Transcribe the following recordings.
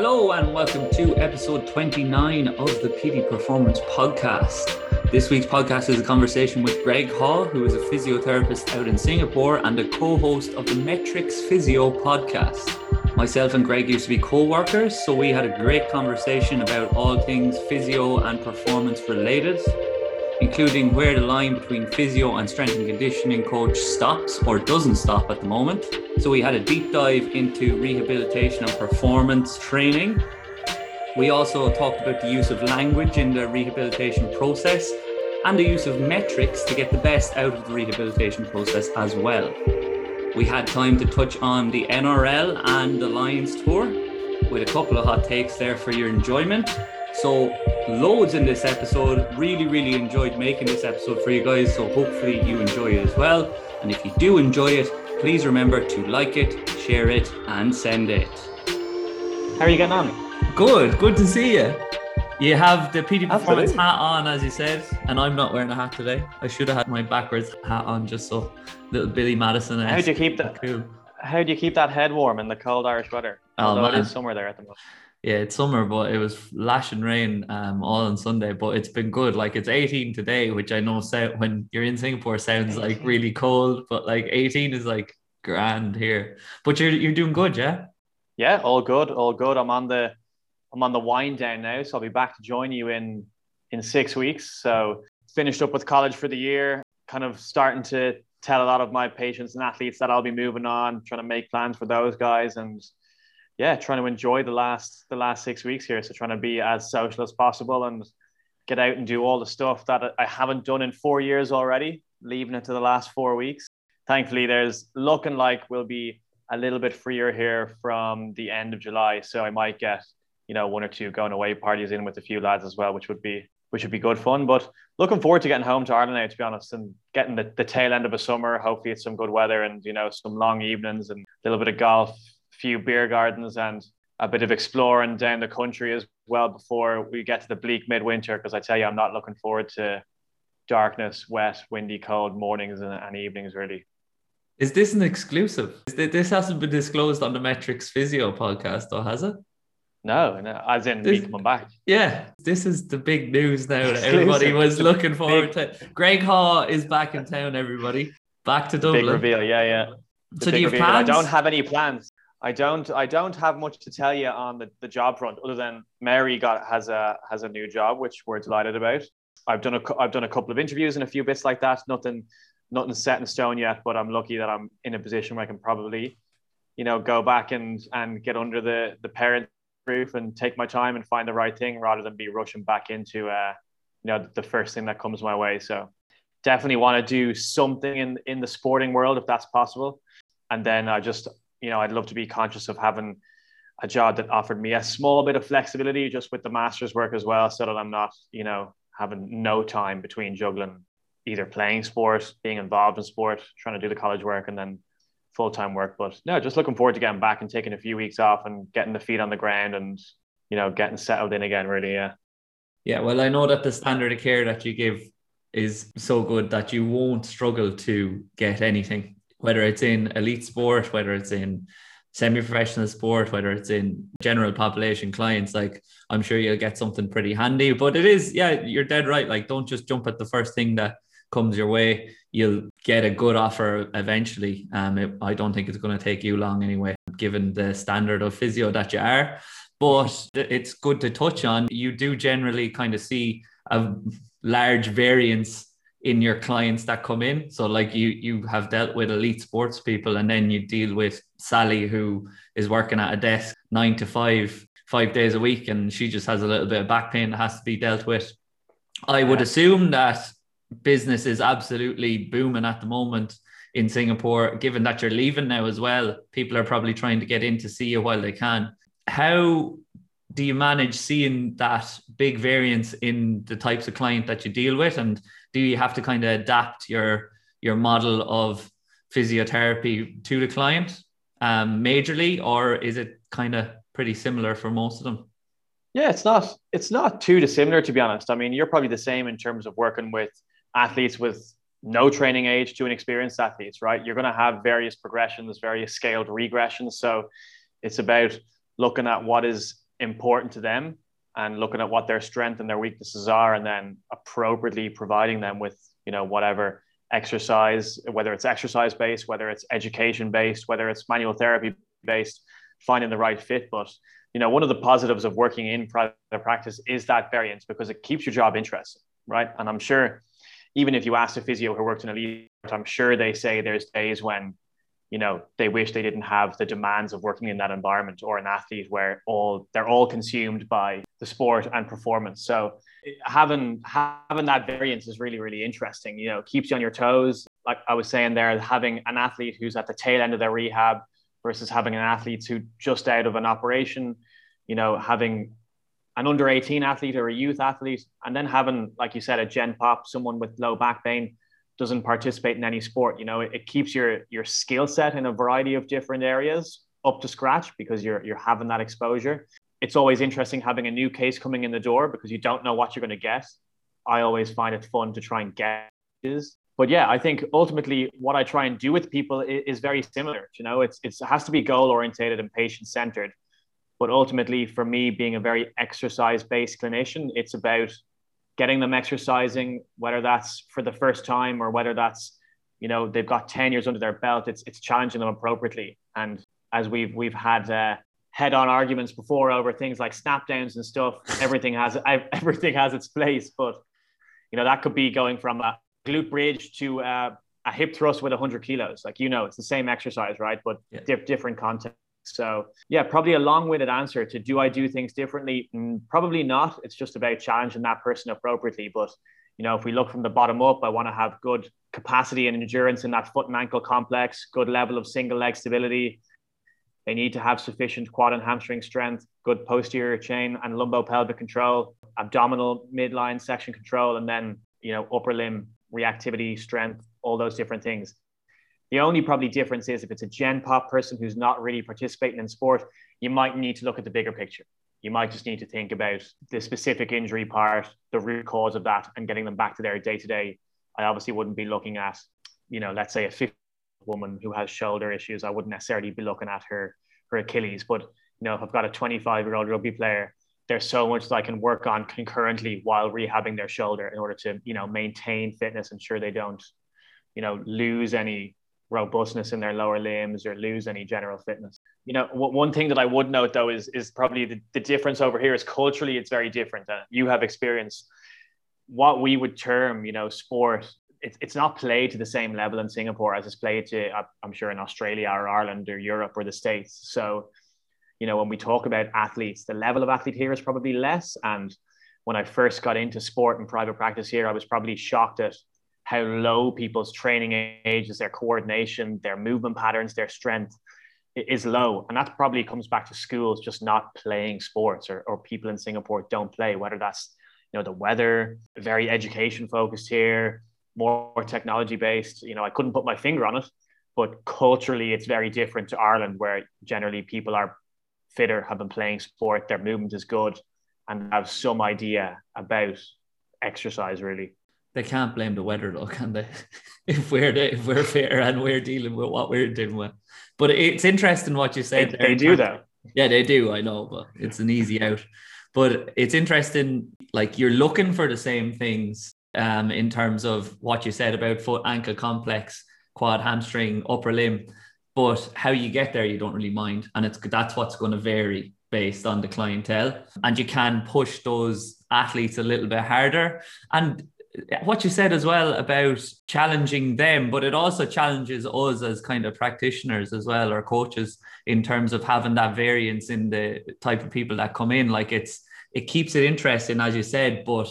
Hello, and welcome to episode 29 of the Petey Performance Podcast. This week's podcast is a conversation with Greg Hawe, who is a physiotherapist out in Singapore and a co host of the Metrics Physio podcast. Myself and Greg used to be co workers, so we had a great conversation about all things physio and performance related including where the line between physio and strength and conditioning coach stops or doesn't stop at the moment. So we had a deep dive into rehabilitation and performance training. We also talked about the use of language in the rehabilitation process and the use of metrics to get the best out of the rehabilitation process as well. We had time to touch on the NRL and the Lions tour with a couple of hot takes there for your enjoyment. So, loads in this episode. Really, really enjoyed making this episode for you guys. So, hopefully, you enjoy it as well. And if you do enjoy it, please remember to like it, share it, and send it. How are you getting on? Good, good to see you. You have the Petey Performance hat on, as you said, and I'm not wearing a hat today. I should have had my backwards hat on just so little Billy Madison. How do you keep that? Cool. How do you keep that head warm in the cold Irish weather? Oh, Although man. it is summer there at the moment yeah, it's summer, but it was lashing rain um, all on Sunday. But it's been good. Like it's 18 today, which I know when you're in Singapore sounds like really cold, but like 18 is like grand here. But you're you're doing good, yeah. Yeah, all good, all good. I'm on the I'm on the wind down now, so I'll be back to join you in in six weeks. So finished up with college for the year, kind of starting to tell a lot of my patients and athletes that I'll be moving on, trying to make plans for those guys and yeah, trying to enjoy the last the last six weeks here. So trying to be as social as possible and get out and do all the stuff that I haven't done in four years already, leaving it to the last four weeks. Thankfully, there's looking like we'll be a little bit freer here from the end of July. So I might get, you know, one or two going away parties in with a few lads as well, which would be which would be good fun. But looking forward to getting home to Ireland now, to be honest, and getting the, the tail end of a summer. Hopefully it's some good weather and, you know, some long evenings and a little bit of golf few beer gardens and a bit of exploring down the country as well before we get to the bleak midwinter. Because I tell you, I'm not looking forward to darkness, wet, windy, cold mornings and, and evenings. Really. Is this an exclusive? This hasn't been disclosed on the Metrics Physio podcast, though, has it? No, no, as in this, me coming back. Yeah, this is the big news now that everybody was looking forward big. to. Greg Hawe is back in town, everybody. Back to Dublin. Big reveal, yeah, yeah. The so do you have plans? I don't have any plans. I don't I don't have much to tell you on the, the job front other than Mary got has a has a new job which we're delighted about. I've done a I've done a couple of interviews and a few bits like that. Nothing nothing set in stone yet, but I'm lucky that I'm in a position where I can probably, you know, go back and and get under the the parent roof and take my time and find the right thing rather than be rushing back into uh you know the first thing that comes my way. So definitely want to do something in in the sporting world if that's possible. And then I just you know, I'd love to be conscious of having a job that offered me a small bit of flexibility just with the master's work as well, so that I'm not, you know, having no time between juggling either playing sport, being involved in sport, trying to do the college work, and then full time work. But no, just looking forward to getting back and taking a few weeks off and getting the feet on the ground and, you know, getting settled in again, really. Yeah. Yeah. Well, I know that the standard of care that you give is so good that you won't struggle to get anything whether it's in elite sport, whether it's in semi-professional sport, whether it's in general population clients, like I'm sure you'll get something pretty handy. But it is, yeah, you're dead right. Like, don't just jump at the first thing that comes your way. You'll get a good offer eventually. Um, it, I don't think it's going to take you long anyway, given the standard of physio that you are. But it's good to touch on. You do generally kind of see a large variance in your clients that come in. So like you you have dealt with elite sports people and then you deal with Sally who is working at a desk nine to five, five days a week, and she just has a little bit of back pain that has to be dealt with. I would assume that business is absolutely booming at the moment in Singapore, given that you're leaving now as well. People are probably trying to get in to see you while they can. How do you manage seeing that big variance in the types of client that you deal with and do you have to kind of adapt your your model of physiotherapy to the client um, majorly, or is it kind of pretty similar for most of them? Yeah, it's not it's not too dissimilar to be honest. I mean, you're probably the same in terms of working with athletes with no training age to an experienced athletes, right? You're going to have various progressions, various scaled regressions. So it's about looking at what is important to them and looking at what their strengths and their weaknesses are and then appropriately providing them with you know whatever exercise whether it's exercise based whether it's education based whether it's manual therapy based finding the right fit. But you know one of the positives of working in private practice is that variance because it keeps your job interesting right? And i'm sure even if you ask a physio who worked in a elite i'm sure they say there's days when you know they wish they didn't have the demands of working in that environment or an athlete where all they're all consumed by the sport and performance. So having having that variance is really really interesting you know keeps you on your toes. Like i was saying there having an athlete who's at the tail end of their rehab versus having an athlete who just out of an operation you know having an under 18 athlete or a youth athlete and then having like you said a gen pop someone with low back pain doesn't participate in any sport, you know, it, it keeps your your skill set in a variety of different areas up to scratch because you're you're having that exposure. It's always interesting having a new case coming in the door because you don't know what you're going to get. I always find it fun to try and get. But yeah, I think ultimately what I try and do with people is, is very similar. You know, it's, it's it has to be goal orientated and patient centered. But ultimately, for me, being a very exercise based clinician, it's about getting them exercising, whether that's for the first time or whether that's, you know, they've got 10 years under their belt, it's, it's challenging them appropriately. And as we've, we've had uh, head on arguments before over things like snap downs and stuff, everything has, everything has its place. But, you know, that could be going from a glute bridge to uh, a hip thrust with 100 kilos. Like, you know, it's the same exercise, right? But yeah. different content. So yeah, probably a long-winded answer to do I do things differently? Mm, probably not. It's just about challenging that person appropriately. But you know, if we look from the bottom up, I want to have good capacity and endurance in that foot and ankle complex, good level of single leg stability. They need to have sufficient quad and hamstring strength, good posterior chain and lumbo-pelvic control, abdominal midline section control, and then you know upper limb reactivity, strength, all those different things. The only probably difference is if it's a gen pop person who's not really participating in sport, you might need to look at the bigger picture. You might just need to think about the specific injury part, the root cause of that, and getting them back to their day to day. I obviously wouldn't be looking at, you know, let's say a 50 woman who has shoulder issues. I wouldn't necessarily be looking at her her Achilles. But you know, if I've got a 25 year old rugby player, there's so much that I can work on concurrently while rehabbing their shoulder in order to, you know, maintain fitness, and ensure they don't, you know, lose any robustness in their lower limbs or lose any general fitness. You know, w- one thing that I would note though is is probably the, the difference over here is culturally it's very different. Uh, you have experienced what we would term, you know, sport. It's, it's not played to the same level in Singapore as it's played to, uh, I'm sure, in Australia or Ireland or Europe or the States. So, you know, when we talk about athletes, the level of athlete here is probably less. And when I first got into sport and private practice here, I was probably shocked at how low people's training age is, their coordination, their movement patterns, their strength is low. And that probably comes back to schools just not playing sports or, or people in Singapore don't play, whether that's you know the weather, very education focused here, more technology based. You know, I couldn't put my finger on it, but culturally it's very different to Ireland, where generally people are fitter, have been playing sport, their movement is good, and have some idea about exercise really they can't blame the weather though, can they? if we're the, if we're fair and we're dealing with what we're dealing with. But it's interesting what you said. They, they do that. Yeah, they do. I know, but it's an easy out. But it's interesting, like you're looking for the same things um, in terms of what you said about foot ankle complex, quad hamstring, upper limb. But how you get there, you don't really mind. And it's that's what's going to vary based on the clientele. And you can push those athletes a little bit harder. And what you said as well about challenging them, but it also challenges us as kind of practitioners as well, or coaches, in terms of having that variance in the type of people that come in. Like it's it keeps it interesting, as you said. But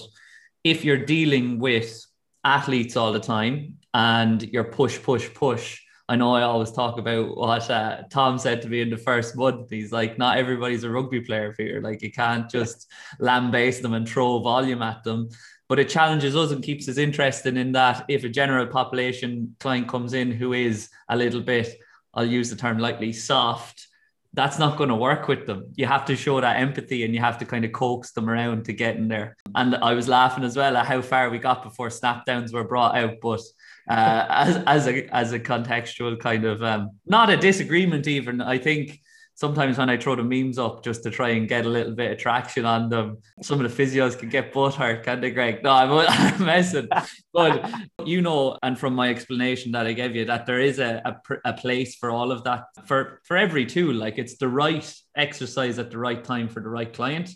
if you're dealing with athletes all the time and you're push, push, push. I know I always talk about what uh, Tom said to me in the first month. He's like, not everybody's a rugby player here. Like, you can't just lambaste them and throw volume at them but it challenges us and keeps us interested in that if a general population client comes in who is a little bit i'll use the term lightly soft that's not going to work with them. You have to show that empathy and you have to kind of coax them around to get in there. And i was laughing as well at how far we got before snap downs were brought out but uh, as, as a as a contextual kind of um, not a disagreement even i think sometimes when I throw the memes up just to try and get a little bit of traction on them, some of the physios can get butt hurt, can't they, Greg? No, I'm, I'm messing. but you know, and from my explanation that I gave you, that there is a, a, a place for all of that for, for every tool. Like it's the right exercise at the right time for the right client.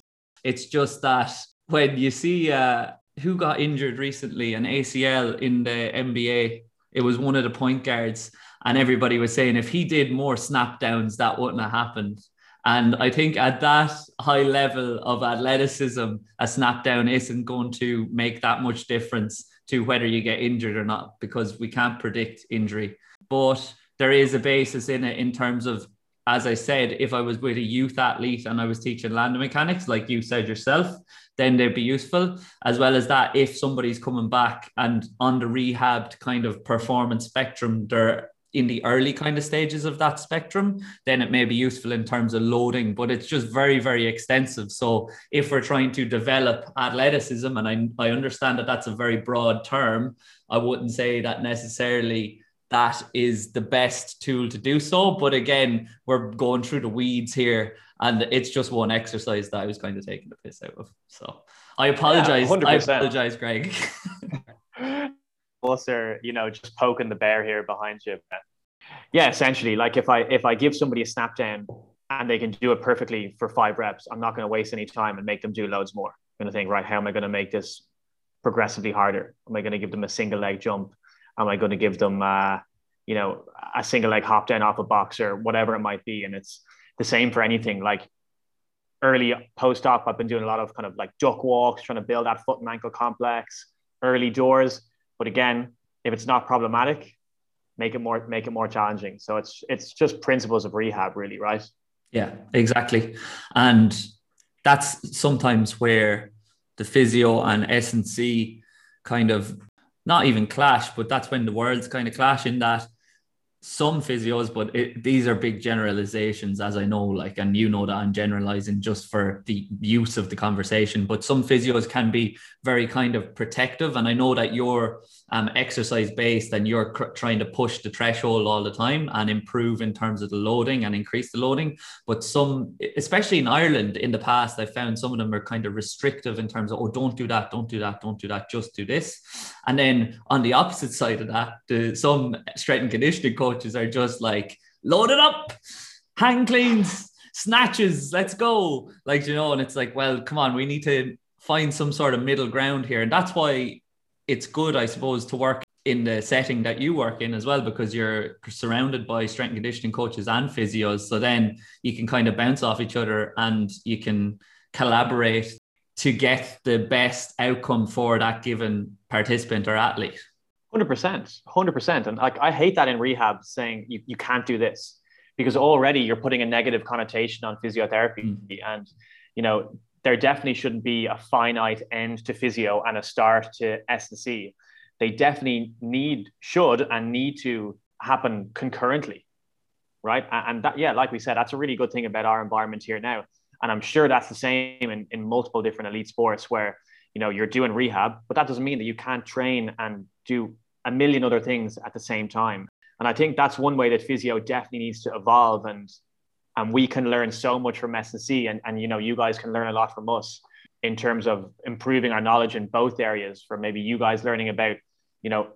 It's just that when you see uh, who got injured recently, an ACL in the NBA, it was one of the point guards and everybody was saying if he did more snap downs, that wouldn't have happened. And I think at that high level of athleticism, a snap down isn't going to make that much difference to whether you get injured or not, because we can't predict injury. But there is a basis in it in terms of, as I said, if I was with a youth athlete and I was teaching landing mechanics, like you said yourself, then they'd be useful. As well as that, if somebody's coming back and on the rehabbed kind of performance spectrum, they're in the early kind of stages of that spectrum, then it may be useful in terms of loading, but it's just very, very extensive. So if we're trying to develop athleticism, and I, I understand that that's a very broad term, I wouldn't say that necessarily that is the best tool to do so. But again, we're going through the weeds here, and it's just one exercise that I was kind of taking the piss out of. So I apologize. Yeah, I apologize, Greg. us are, you know, just poking the bear here behind you. Yeah, essentially, like if I if I give somebody a snap down and they can do it perfectly for five reps, I'm not going to waste any time and make them do loads more. I'm going to think, right, how am I going to make this progressively harder? Am I going to give them a single leg jump? Am I going to give them, uh, you know, a single leg hop down off a box or whatever it might be? And it's the same for anything. Like early post op, I've been doing a lot of kind of like duck walks, trying to build that foot and ankle complex. Early doors, but again, if it's not problematic, make it more make it more challenging. So it's it's just principles of rehab, really, right? Yeah, exactly. And that's sometimes where the physio and S&C kind of not even clash, but that's when the worlds kind of clash in that some physios, but it, these are big generalizations, as I know, like, and you know that I'm generalizing just for the use of the conversation. But some physios can be very kind of protective, and I know that you're um, exercise based and you're cr- trying to push the threshold all the time and improve in terms of the loading and increase the loading. But some, especially in Ireland, in the past, I found some of them are kind of restrictive in terms of, oh, don't do that, don't do that, don't do that, just do this. And then on the opposite side of that, the, some strength and conditioning are just like, load it up, hang cleans, snatches, let's go. Like, you know, and it's like, well, come on, we need to find some sort of middle ground here. And that's why it's good, I suppose, to work in the setting that you work in as well because you're surrounded by strength conditioning coaches and physios so then you can kind of bounce off each other and you can collaborate to get the best outcome for that given participant or athlete 100% 100% and like i hate that in rehab saying you, you can't do this because already you're putting a negative connotation on physiotherapy mm. and you know there definitely shouldn't be a finite end to physio and a start to S&C. They definitely need, should, and need to happen concurrently, right? And that, yeah, like we said, that's a really good thing about our environment here now. And I'm sure that's the same in, in multiple different elite sports where, you know, you're doing rehab, but that doesn't mean that you can't train and do a million other things at the same time. And I think that's one way that physio definitely needs to evolve and and we can learn so much from S&C and, and you know you guys can learn a lot from us in terms of improving our knowledge in both areas from maybe you guys learning about you know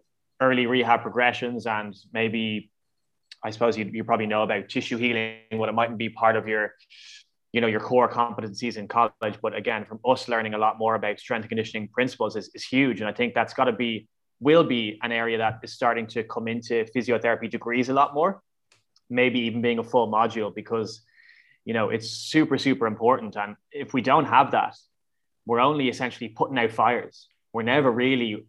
early rehab progressions and maybe I suppose you, you probably know about tissue healing what it mightn't be part of your you know your core competencies in college but again from us learning a lot more about strength and conditioning principles is, is huge and I think that's got to be will be an area that is starting to come into physiotherapy degrees a lot more maybe even being a full module because you know it's super super important. And if we don't have that we're only essentially putting out fires. We're never really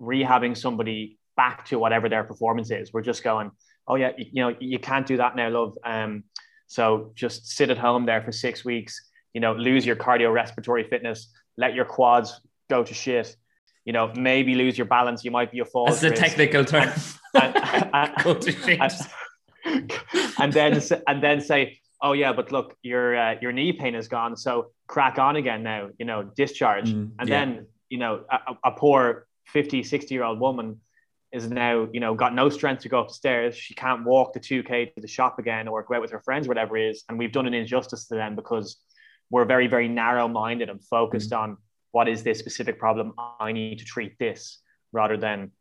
rehabbing somebody back to whatever their performance is. We're just going oh yeah you, know you can't do that now love. Um so just sit at home there for six weeks you know lose your cardiorespiratory fitness let your quads go to shit you know maybe lose your balance you might be a fall that's the technical term and, and, and, and then and then say, oh yeah, but look, your uh, your knee pain is gone, so crack on again now. You know, discharge, mm, and yeah. then you know a, a, poor 50, 60 year old woman is now, you know, got no strength to go upstairs. She can't walk the 2K to the shop again or go out with her friends, whatever it is. And we've done an injustice to them because we're very, very narrow minded and focused mm-hmm. on what is this specific problem? I need to treat this rather than,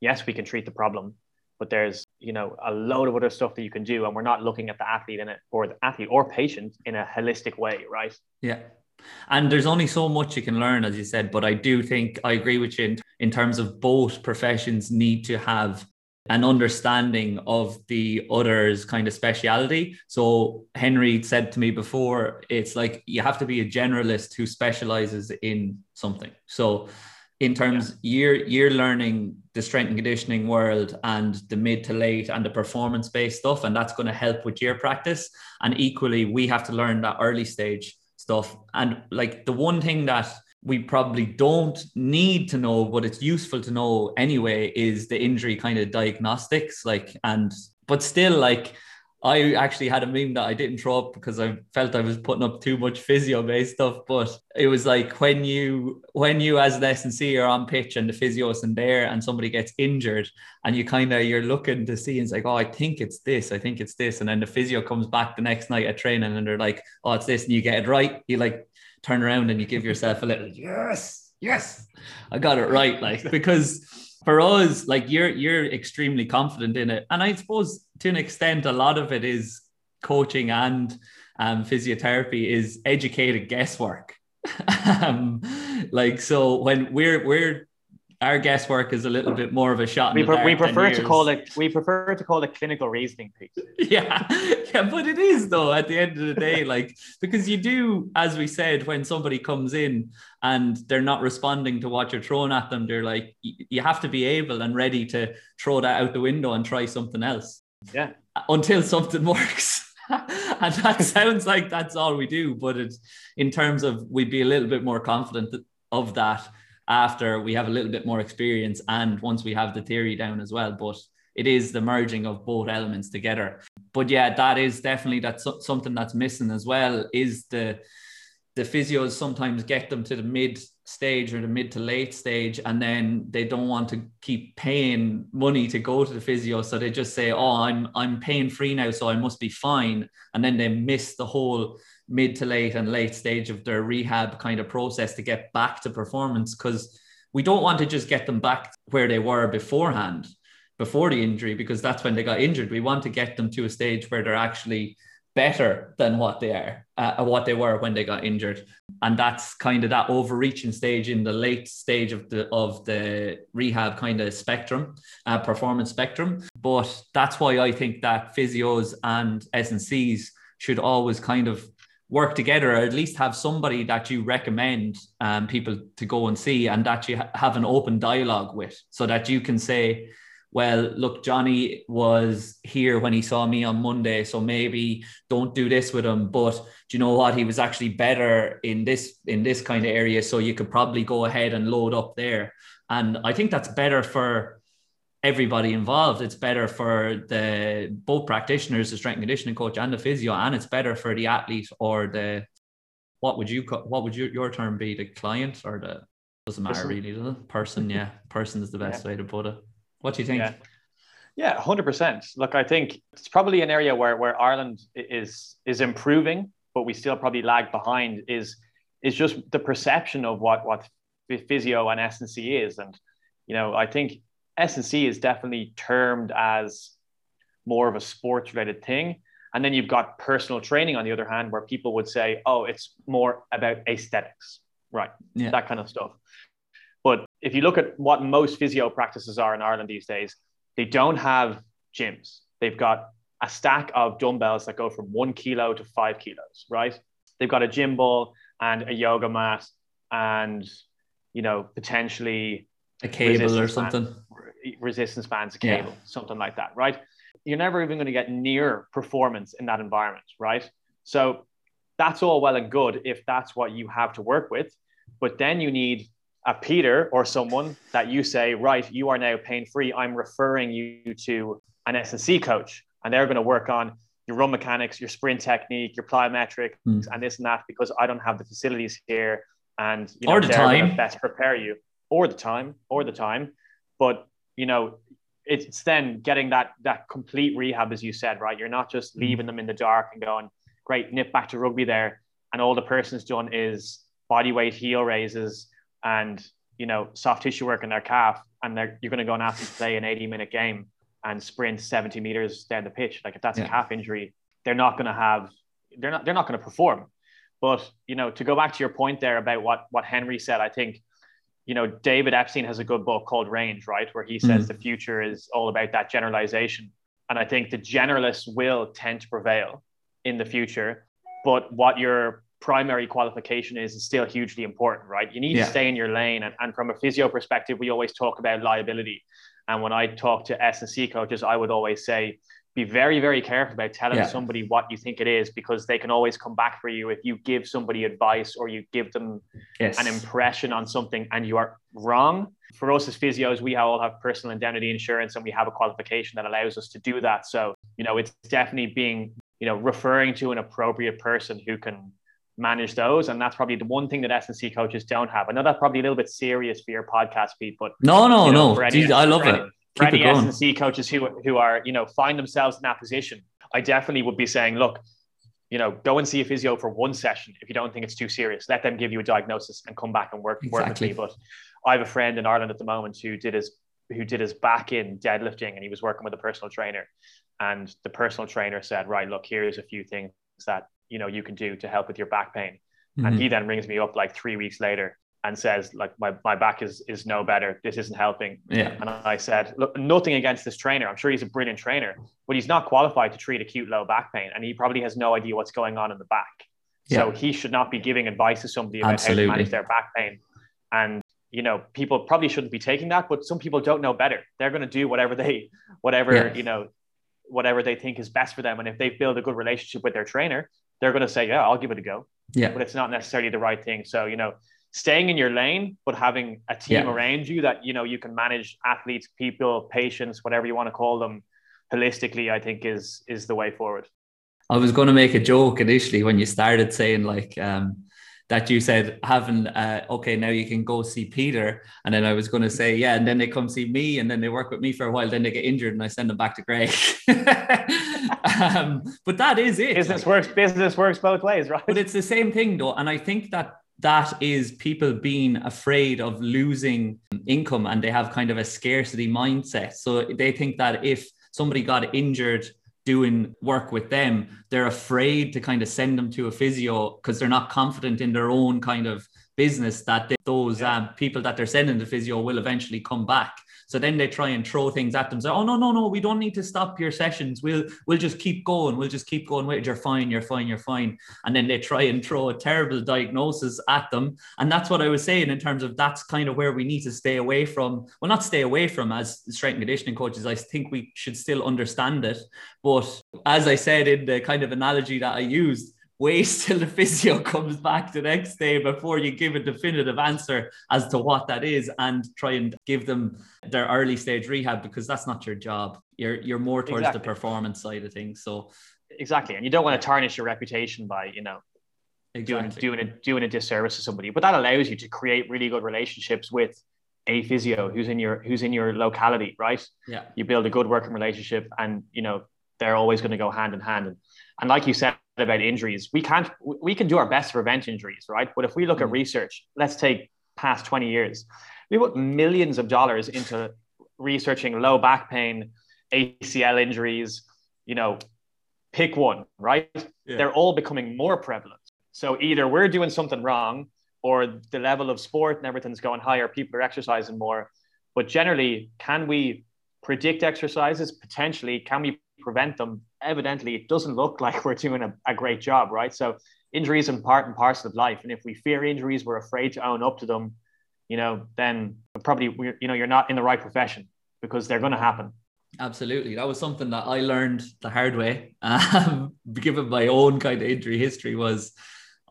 yes, we can treat the problem, but there's, you know, a load of other stuff that you can do. And we're not looking at the athlete in it or the athlete or patient in a holistic way, right? Yeah. And there's only so much you can learn, as you said. But I do think I agree with you in, in terms of both professions need to have an understanding of the other's kind of speciality. So Henry said to me before, it's like you have to be a generalist who specializes in something. So in terms yeah. you're you're learning the strength and conditioning world and the mid to late and the performance based stuff and that's going to help with your practice and equally we have to learn that early stage stuff. And like the one thing that we probably don't need to know, but it's useful to know anyway, is the injury kind of diagnostics. Like, and but still, like I actually had a meme that I didn't throw up because I felt I was putting up too much physio based stuff. But it was like when you when you as an S&C are on pitch and the physio isn't there and somebody gets injured and you kind of you're looking to see and it's like, oh, I think it's this, I think it's this. And then the physio comes back the next night at training and they're like, oh, it's this, and you get it right. You like turn around and you give yourself a little yes, yes, I got it right. Like because for us, like you're you're extremely confident in it, and I suppose to an extent, a lot of it is coaching and um, physiotherapy is educated guesswork. um, like so, when we're we're our guesswork is a little bit more of a shot. We, we prefer to call it we prefer to call it clinical reasoning piece. Yeah, yeah, but it is though at the end of the day, like because you do, as we said, when somebody comes in and they're not responding to what you're throwing at them, they're like you have to be able and ready to throw that out the window and try something else. Yeah, until something works. and that sounds like that's all we do, but it's in terms of we'd be a little bit more confident of that after we have a little bit more experience and once we have the theory down as well. But it is the merging of both elements together. But yeah, that is definitely that's something that's missing as well. Is the the physios sometimes get them to the mid stage or the mid to late stage and then they don't want to keep paying money to go to the physio so they just say oh i'm i'm paying free now so i must be fine and then they miss the whole mid to late and late stage of their rehab kind of process to get back to performance because we don't want to just get them back where they were beforehand before the injury because that's when they got injured. We want to get them to a stage where they're actually better than what they are uh, what they were when they got injured. And that's kind of that overreaching stage in the late stage of the of the rehab kind of spectrum uh, performance spectrum. But that's why i think that physios and S&Cs should always kind of work together or at least have somebody that you recommend um, people to go and see and that you ha- have an open dialogue with so that you can say well look johnny was here when he saw me on monday so maybe don't do this with him but do you know what? He was actually better in this in this kind of area so you could probably go ahead and load up there. And i think that's better for everybody involved. It's better for the both practitioners, the strength and conditioning coach and the physio, and it's better for the athlete or the what would you what would your, your term be? The client or the doesn't matter person. really, does it? Person, yeah. Person is the best yeah. way to put it. What do you think? Yeah. Yeah, hundred percent. Look, I think it's probably an area where, where Ireland is is improving, but we still probably lag behind. Is is just the perception of what what physio and S&C is, and you know, I think S&C is definitely termed as more of a sports related thing. And then you've got personal training on the other hand, where people would say, oh, it's more about aesthetics, right? Yeah. That kind of stuff. But if you look at what most physio practices are in Ireland these days, they don't have gyms. They've got a stack of dumbbells that go from one kilo to five kilos, right? They've got a gym ball and a yoga mat and, you know, potentially a cable or something. Band, resistance bands, a cable, yeah. something like that, right? You're never even going to get near performance in that environment, right? So that's all well and good if that's what you have to work with. But then you need a Peter or someone that you say, right, you are now pain free. I'm referring you to an S&C coach, and they're going to work on your run mechanics, your sprint technique, your plyometrics, mm. and this and that because I don't have the facilities here, and you know, or the time best prepare you or the time or the time but you know it's then getting that that complete rehab, as you said, right? You're not just mm. leaving them in the dark and going, great, nip back to rugby there, and all the person's done is body weight heel raises and you know soft tissue work in their calf, and they're, you're going to go and ask them to play an 80 minute game and sprint 70 meters down the pitch. Like if that's yeah. a calf injury, they're not going to have, they're not, they're not going to perform. But you know, to go back to your point there about what what Henry said, I think you know, David Epstein has a good book called Range, right? Where he says mm. the future is all about that generalization. And I think the generalists will tend to prevail in the future. But what your primary qualification is is still hugely important, right? You need yeah. to stay in your lane. And, and from a physio perspective, we always talk about liability. And when I talk to S and C coaches, I would always say, be very, very careful about telling yeah. somebody what you think it is because they can always come back for you if you give somebody advice or you give them yes. an impression on something and you are wrong. For us as physios, we all have personal indemnity insurance and we have a qualification that allows us to do that. So, you know, it's definitely being, you know, referring to an appropriate person who can manage those. And that's probably the one thing that S&C coaches don't have. I know that's probably a little bit serious for your podcast, Pete, but no, no, you know, no. Any, I love it for any S&C coaches who, who are, you know, find themselves in that position, I definitely would be saying, look, you know, go and see a physio for one session if you don't think it's too serious. Let them give you a diagnosis and come back and work, exactly. work with me. But I have a friend in Ireland at the moment who did his who did his back in deadlifting and he was working with a personal trainer. And the personal trainer said, Right, look, here's a few things that you know you can do to help with your back pain. Mm-hmm. And he then rings me up like three weeks later and says like my, my back is is no better. This isn't helping. Yeah. And i said look nothing against this trainer. I'm sure he's a brilliant trainer but he's not qualified to treat acute low back pain and he probably has no idea what's going on in the back. Yeah. so he should not be giving advice to somebody about Absolutely. how to manage their back pain. And you know people probably shouldn't be taking that but some people don't know better. They're going to do whatever they whatever yeah. you know whatever they think is best for them. And if they build a good relationship with their trainer they're going to say yeah i'll give it a go. Yeah. But it's not necessarily the right thing. So you know staying in your lane, but having a team yeah. around you that you know you can manage athletes, people, patients, whatever you want to call them, holistically. I think is is the way forward. I was going to make a joke initially when you started saying like um, that you said having uh, okay now you can go see Peter and then I was going to say yeah and then they come see me and then they work with me for a while then they get injured and I send them back to Greg um, but that is it business like, works business works both ways right but it's the same thing though and I think that that is people being afraid of losing income and they have kind of a scarcity mindset. So they think that if somebody got injured doing work with them, they're afraid to kind of send them to a physio because they're not confident in their own kind of business that they, those yeah. um, people that they're sending to physio will eventually come back. So then they try and throw things at them. Say, oh no, no, no, we don't need to stop your sessions. We'll we'll just keep going. We'll just keep going. Wait, you're fine, you're fine, you're fine. And then they try and throw a terrible diagnosis at them. And that's what I was saying in terms of that's kind of where we need to stay away from. Well, not stay away from as strength and conditioning coaches. I think we should still understand it. But as I said in the kind of analogy that I used, wait till the physio comes back the next day before you give a definitive answer as to what that is and try and give them their early stage rehab because that's not your job. You're you're more towards exactly. the performance side of things. So exactly. And you don't want to tarnish your reputation by, you know, exactly. doing doing a doing a disservice to somebody. But that allows you to create really good relationships with a physio who's in your who's in your locality, right? Yeah. You build a good working relationship and you know they're always going to go hand in hand. And, and like you said about injuries, we can't, we can do our best to prevent injuries, right? But if we look mm. at research, let's take past 20 years, we put millions of dollars into researching low back pain, ACL injuries, you know, pick one, right? Yeah. They're all becoming more prevalent. So either we're doing something wrong or the level of sport and everything's going higher, people are exercising more. But generally, can we predict exercises? Potentially, can we prevent them, evidently it doesn't look like we're doing a, a great job, right? So injuries are part and parcel of life. And if we fear injuries, we're afraid to own up to them, you know, then probably you know, you're not in the right profession because they're going to happen. Absolutely. That was something that I learned the hard way. Um, given my own kind of injury history was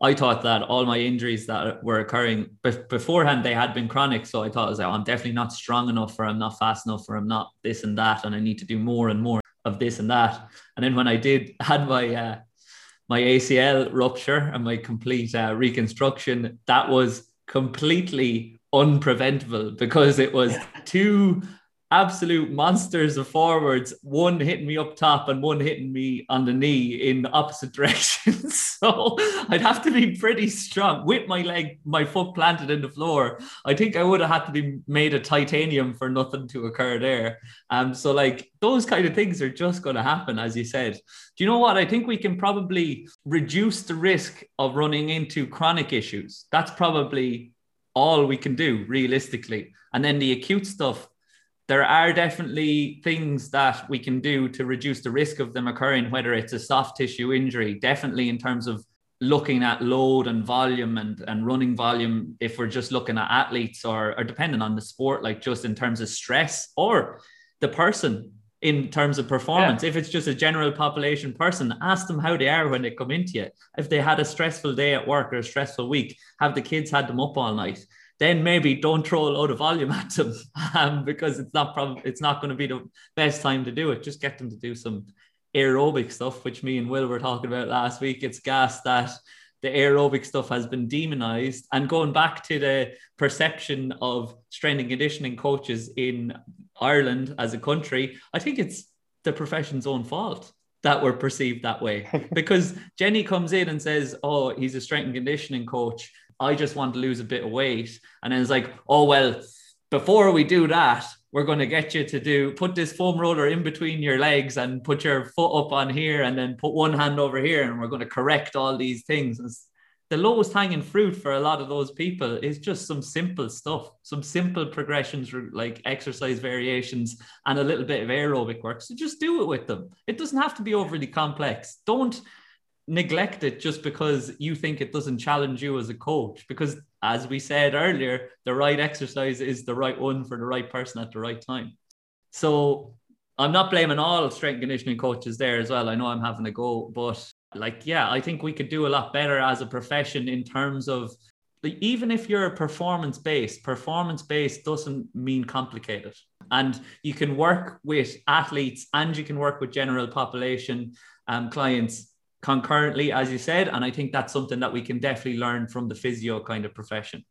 I thought that all my injuries that were occurring beforehand, they had been chronic. So I thought, I was like, oh, I'm definitely not strong enough or I'm not fast enough or I'm not this and that. And I need to do more and more of this and that. And then when I did had my uh, my ACL rupture and my complete uh, reconstruction, that was completely unpreventable because it was two absolute monsters of forwards, one hitting me up top and one hitting me on the knee in opposite directions. so I'd have to be pretty strong with my leg, my foot planted in the floor. I think I would have had to be made of titanium for nothing to occur there. Um, so like those kind of things are just going to happen, as you said. Do you know what? I think we can probably reduce the risk of running into chronic issues. That's probably all we can do realistically. And then the acute stuff, there are definitely things that we can do to reduce the risk of them occurring, whether it's a soft tissue injury, definitely in terms of looking at load and volume and, and running volume if we're just looking at athletes or, or depending on the sport, like just in terms of stress or the person in terms of performance. Yeah. If it's just a general population person, ask them how they are when they come into it. If they had a stressful day at work or a stressful week, have the kids had them up all night? Then maybe don't throw a load of volume at them um, because it's not probably it's not going to be the best time to do it. Just get them to do some aerobic stuff, which me and Will were talking about last week. It's gas that the aerobic stuff has been demonized. And going back to the perception of strength and conditioning coaches in Ireland as a country, I think it's the profession's own fault that we're perceived that way. because Jenny comes in and says, Oh, he's a strength and conditioning coach. I just want to lose a bit of weight. And then it's like, oh, well, before we do that, we're going to get you to do put this foam roller in between your legs and put your foot up on here and then put one hand over here. And we're going to correct all these things. And the lowest hanging fruit for a lot of those people is just some simple stuff, some simple progressions like exercise variations and a little bit of aerobic work. So just do it with them. It doesn't have to be overly complex. Don't neglect it just because you think it doesn't challenge you as a coach. Because as we said earlier, the right exercise is the right one for the right person at the right time. So I'm not blaming all strength conditioning coaches there as well. I know I'm having a go, but like, yeah, I think we could do a lot better as a profession in terms of even if you're performance based, performance based doesn't mean complicated. And you can work with athletes and you can work with general population um, clients concurrently, as you said. And I think that's something that we can definitely learn from the physio kind of profession.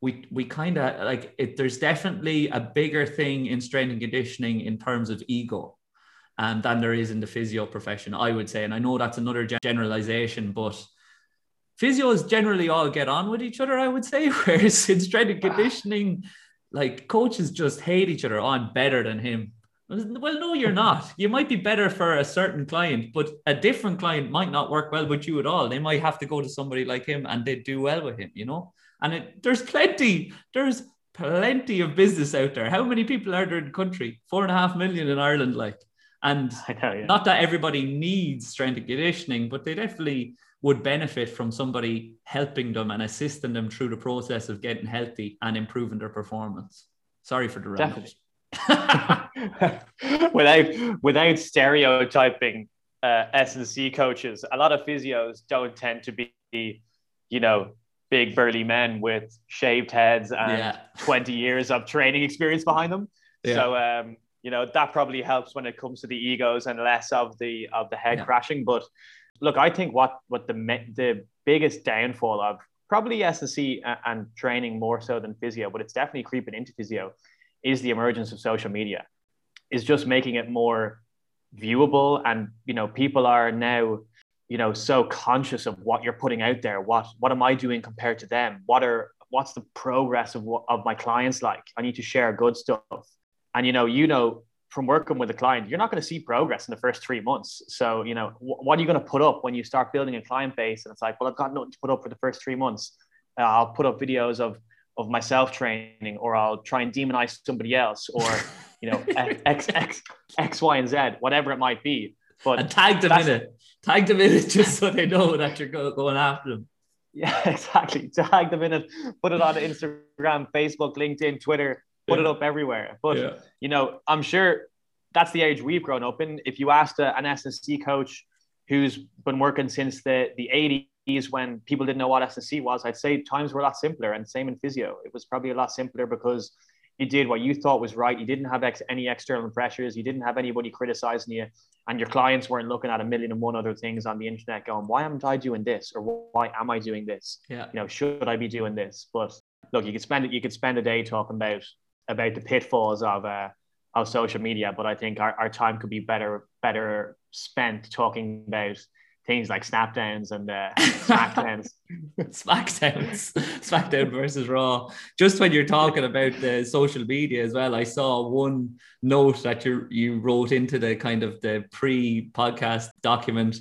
We, we kind of like it, there's definitely a bigger thing in strength and conditioning in terms of ego um, than there is in the physio profession, I would say. And I know that's another generalization, but physios generally all get on with each other, I would say. Whereas in strength and conditioning, like coaches just hate each other. Oh, I'm better than him. Well, no, you're not. You might be better for a certain client, but a different client might not work well with you at all. They might have to go to somebody like him and they do well with him, you know? And it, there's plenty, there's plenty of business out there. How many people are there in the country? Four and a half million in Ireland, like. And not that everybody needs strength and conditioning, but they definitely would benefit from somebody helping them and assisting them through the process of getting healthy and improving their performance. Sorry for the definitely. without without stereotyping uh, S and C coaches, a lot of physios don't tend to be, you know, big burly men with shaved heads and yeah. 20 years of training experience behind them. Yeah. So um, you know, that probably helps when it comes to the egos and less of the of the head yeah. crashing. But look, I think what what the the biggest downfall of probably S and C and training more so than physio, but it's definitely creeping into physio is the emergence of social media is just making it more viewable. And you know people are now you know so conscious of what you're putting out there. What what am i doing compared to them? What are what's the progress of of my clients like? I need to share good stuff. And you know you know from working with a client you're not going to see progress in the first three months. So you know what are you going to put up when you start building a client base? And it's like well i've got nothing to put up for the first three months. Uh, i'll put up videos of of myself training or I'll try and demonize somebody else or you know X X X Y and Z whatever it might be. But and tag them in it. Tag them in it just so they know that you're going after them. Yeah exactly. Tag them in it. Put it on Instagram Facebook LinkedIn Twitter. Put yeah. it up everywhere. But yeah. you know I'm sure that's the age we've grown up in. If you asked a, an S&C coach who's been working since the the 80s when people didn't know what S&C was, I'd say times were a lot simpler. And same in physio, it was probably a lot simpler because you did what you thought was right. You didn't have ex- any external pressures. You didn't have anybody criticizing you, and your clients weren't looking at a million and one other things on the internet, going, "Why am I doing this?" or "Why am I doing this?" Yeah. You know, should I be doing this? But look, you could spend it. You could spend a day talking about about the pitfalls of uh, of social media, but I think our, our time could be better better spent talking about things like snapdowns and uh, smackdowns. Smackdowns, Smackdown versus Raw. Just when you're talking about the social media as well, I saw one note that you you wrote into the kind of the pre-podcast document,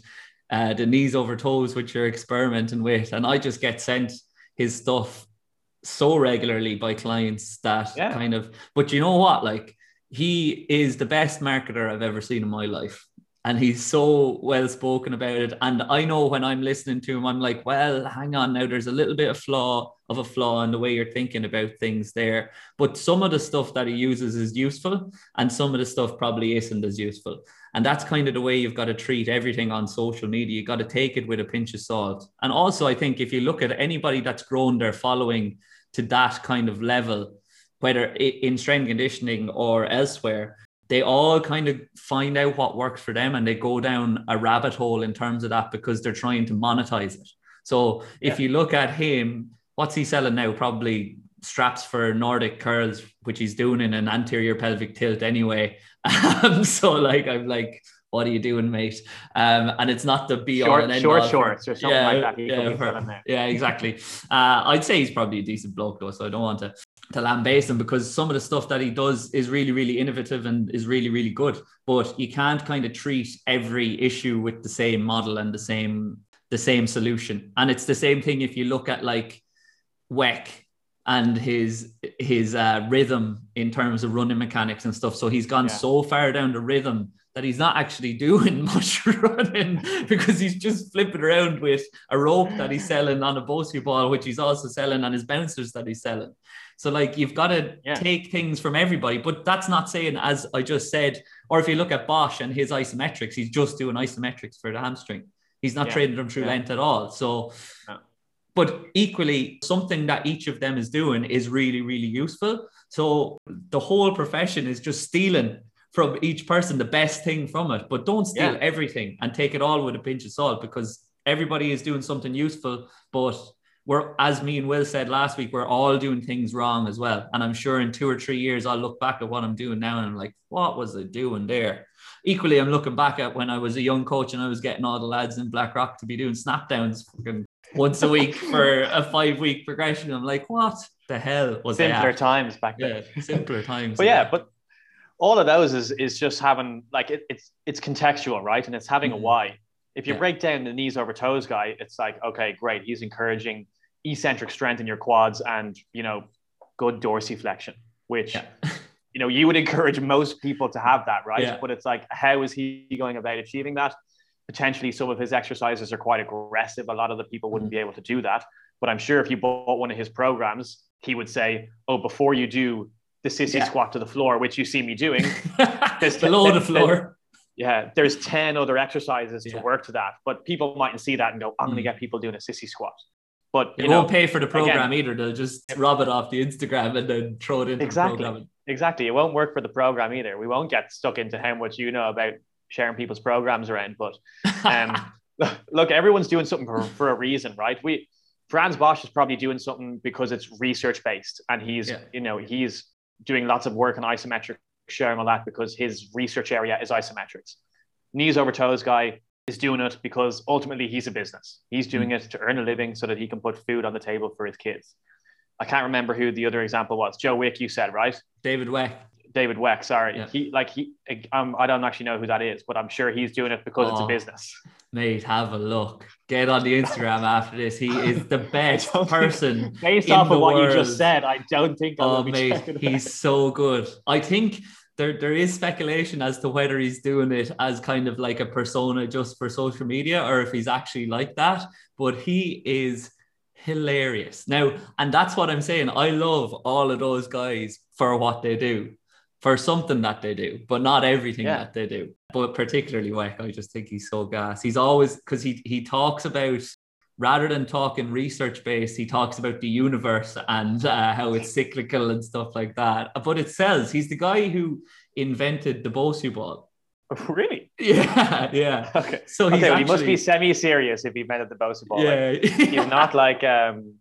uh, the knees over toes, which you're experimenting with, and I just get sent his stuff so regularly by clients that yeah. kind of. But you know what, like. He is the best marketer I've ever seen in my life and he's so well spoken about it. And I know when I'm listening to him, I'm like, well, hang on now, there's a little bit of flaw of a flaw in the way you're thinking about things there. But some of the stuff that he uses is useful, and some of the stuff probably isn't as useful. And that's kind of the way you've got to treat everything on social media. you've got to take it with a pinch of salt. And also, I think if you look at anybody that's grown their following to that kind of level, whether in strength conditioning or elsewhere, they all kind of find out what works for them and they go down a rabbit hole in terms of that because they're trying to monetize it. So if yeah. you look at him, what's he selling now? Probably straps for Nordic curls, which he's doing in an anterior pelvic tilt anyway. Um, so like I'm like, what are you doing, mate? Um, and it's not the be short, all and end short all. shorts or something yeah, like that. yeah, for, yeah, exactly. Uh, I'd say he's probably a decent bloke though, so I don't want to to lambaste him because some of the stuff that he does is really, really innovative and is really, really good. But you can't kind of treat every issue with the same model and the same the same solution. And it's the same thing if you look at like Weck and his his uh, rhythm in terms of running mechanics and stuff. So he's gone yeah. so far down the rhythm that he's not actually doing much running because he's just flipping around with a rope that he's selling on a Bosu ball, which he's also selling on his bouncers that he's selling. So like you've got to yeah. take things from everybody, but that's not saying as I just said, or if you look at Bosch and his isometrics, he's just doing isometrics for the hamstring. He's not yeah. trading them through yeah. length at all. So but equally something that each of them is doing is really really useful so the whole profession is just stealing from each person the best thing from it but don't steal everything and take it all with a pinch of salt because everybody is doing something useful but we're as me and Will said last week, we're all doing things wrong as well. And I'm sure in two or three years I'll look back at what I'm doing now and I'm like, what was I doing there? Equally, I'm looking back at when I was a young coach and I was getting all the lads in Blackrock to be doing snap downs once a week for a five week progression. I'm like, what the hell was that? simpler times back then? Yeah, simpler times. but yeah, but all of those is is just having like it, it's it's contextual, right? And it's having mm-hmm. a why. If you yeah. break down the knees over toes guy, it's like, okay, great. He's encouraging eccentric strength in your quads and you know good dorsiflexion which yeah. you know you would encourage most people to have that right yeah. but it's like how is he going about achieving that potentially some of his exercises are quite aggressive a lot of the people wouldn't be able to do that but i'm sure if you bought one of his programs he would say oh before you do the sissy yeah. squat to the floor which you see me doing there's below the floor yeah, there's 10 other exercises to work to that, but people mightn't see that and go, I'm mm. going to get people doing a sissy squat. But you won't pay for the program again, either. They'll just rob it off the Instagram and then throw it into exactly, the program. Exactly. It won't work for the program either. We won't get stuck into how much you know about sharing people's programs around. But um, look, everyone's doing something for, for a reason, right? We Frans Bosch is probably doing something because it's research based, and he's yeah. you know he's doing lots of work on isometric sharing all that because his research area is isometrics. Knees over toes guy is doing it because ultimately he's a business. He's doing mm. it to earn a living so that he can put food on the table for his kids. I can't remember who the other example was. Joe Wick, you said, right? David Weck. David Weck, sorry. Yeah. He like he um, I don't actually know who that is, but I'm sure he's doing it because oh, it's a oh, business. Mate, have a look. Get on the Instagram after this. He is the best person. Based off of what world. you just said, I don't think I oh, mate, he's so good. I think there there is speculation as to whether he's doing it as kind of like a persona just for social media or if he's actually like that. But he is hilarious now, and that's what I'm saying. I love all of those guys for what they do, for something that they do, but not everything yeah. that they do. But particularly Weck, I just think he's so gas. He's always because he he talks about rather than talking research based, he talks about the universe and uh, how it's cyclical and stuff like that. But it says he's the guy who invented the Bosu ball. Really? Yeah, yeah. Okay. So okay, actually... he must be semi-serious if he invented the Bosu ball. Yeah, like, he's not like um,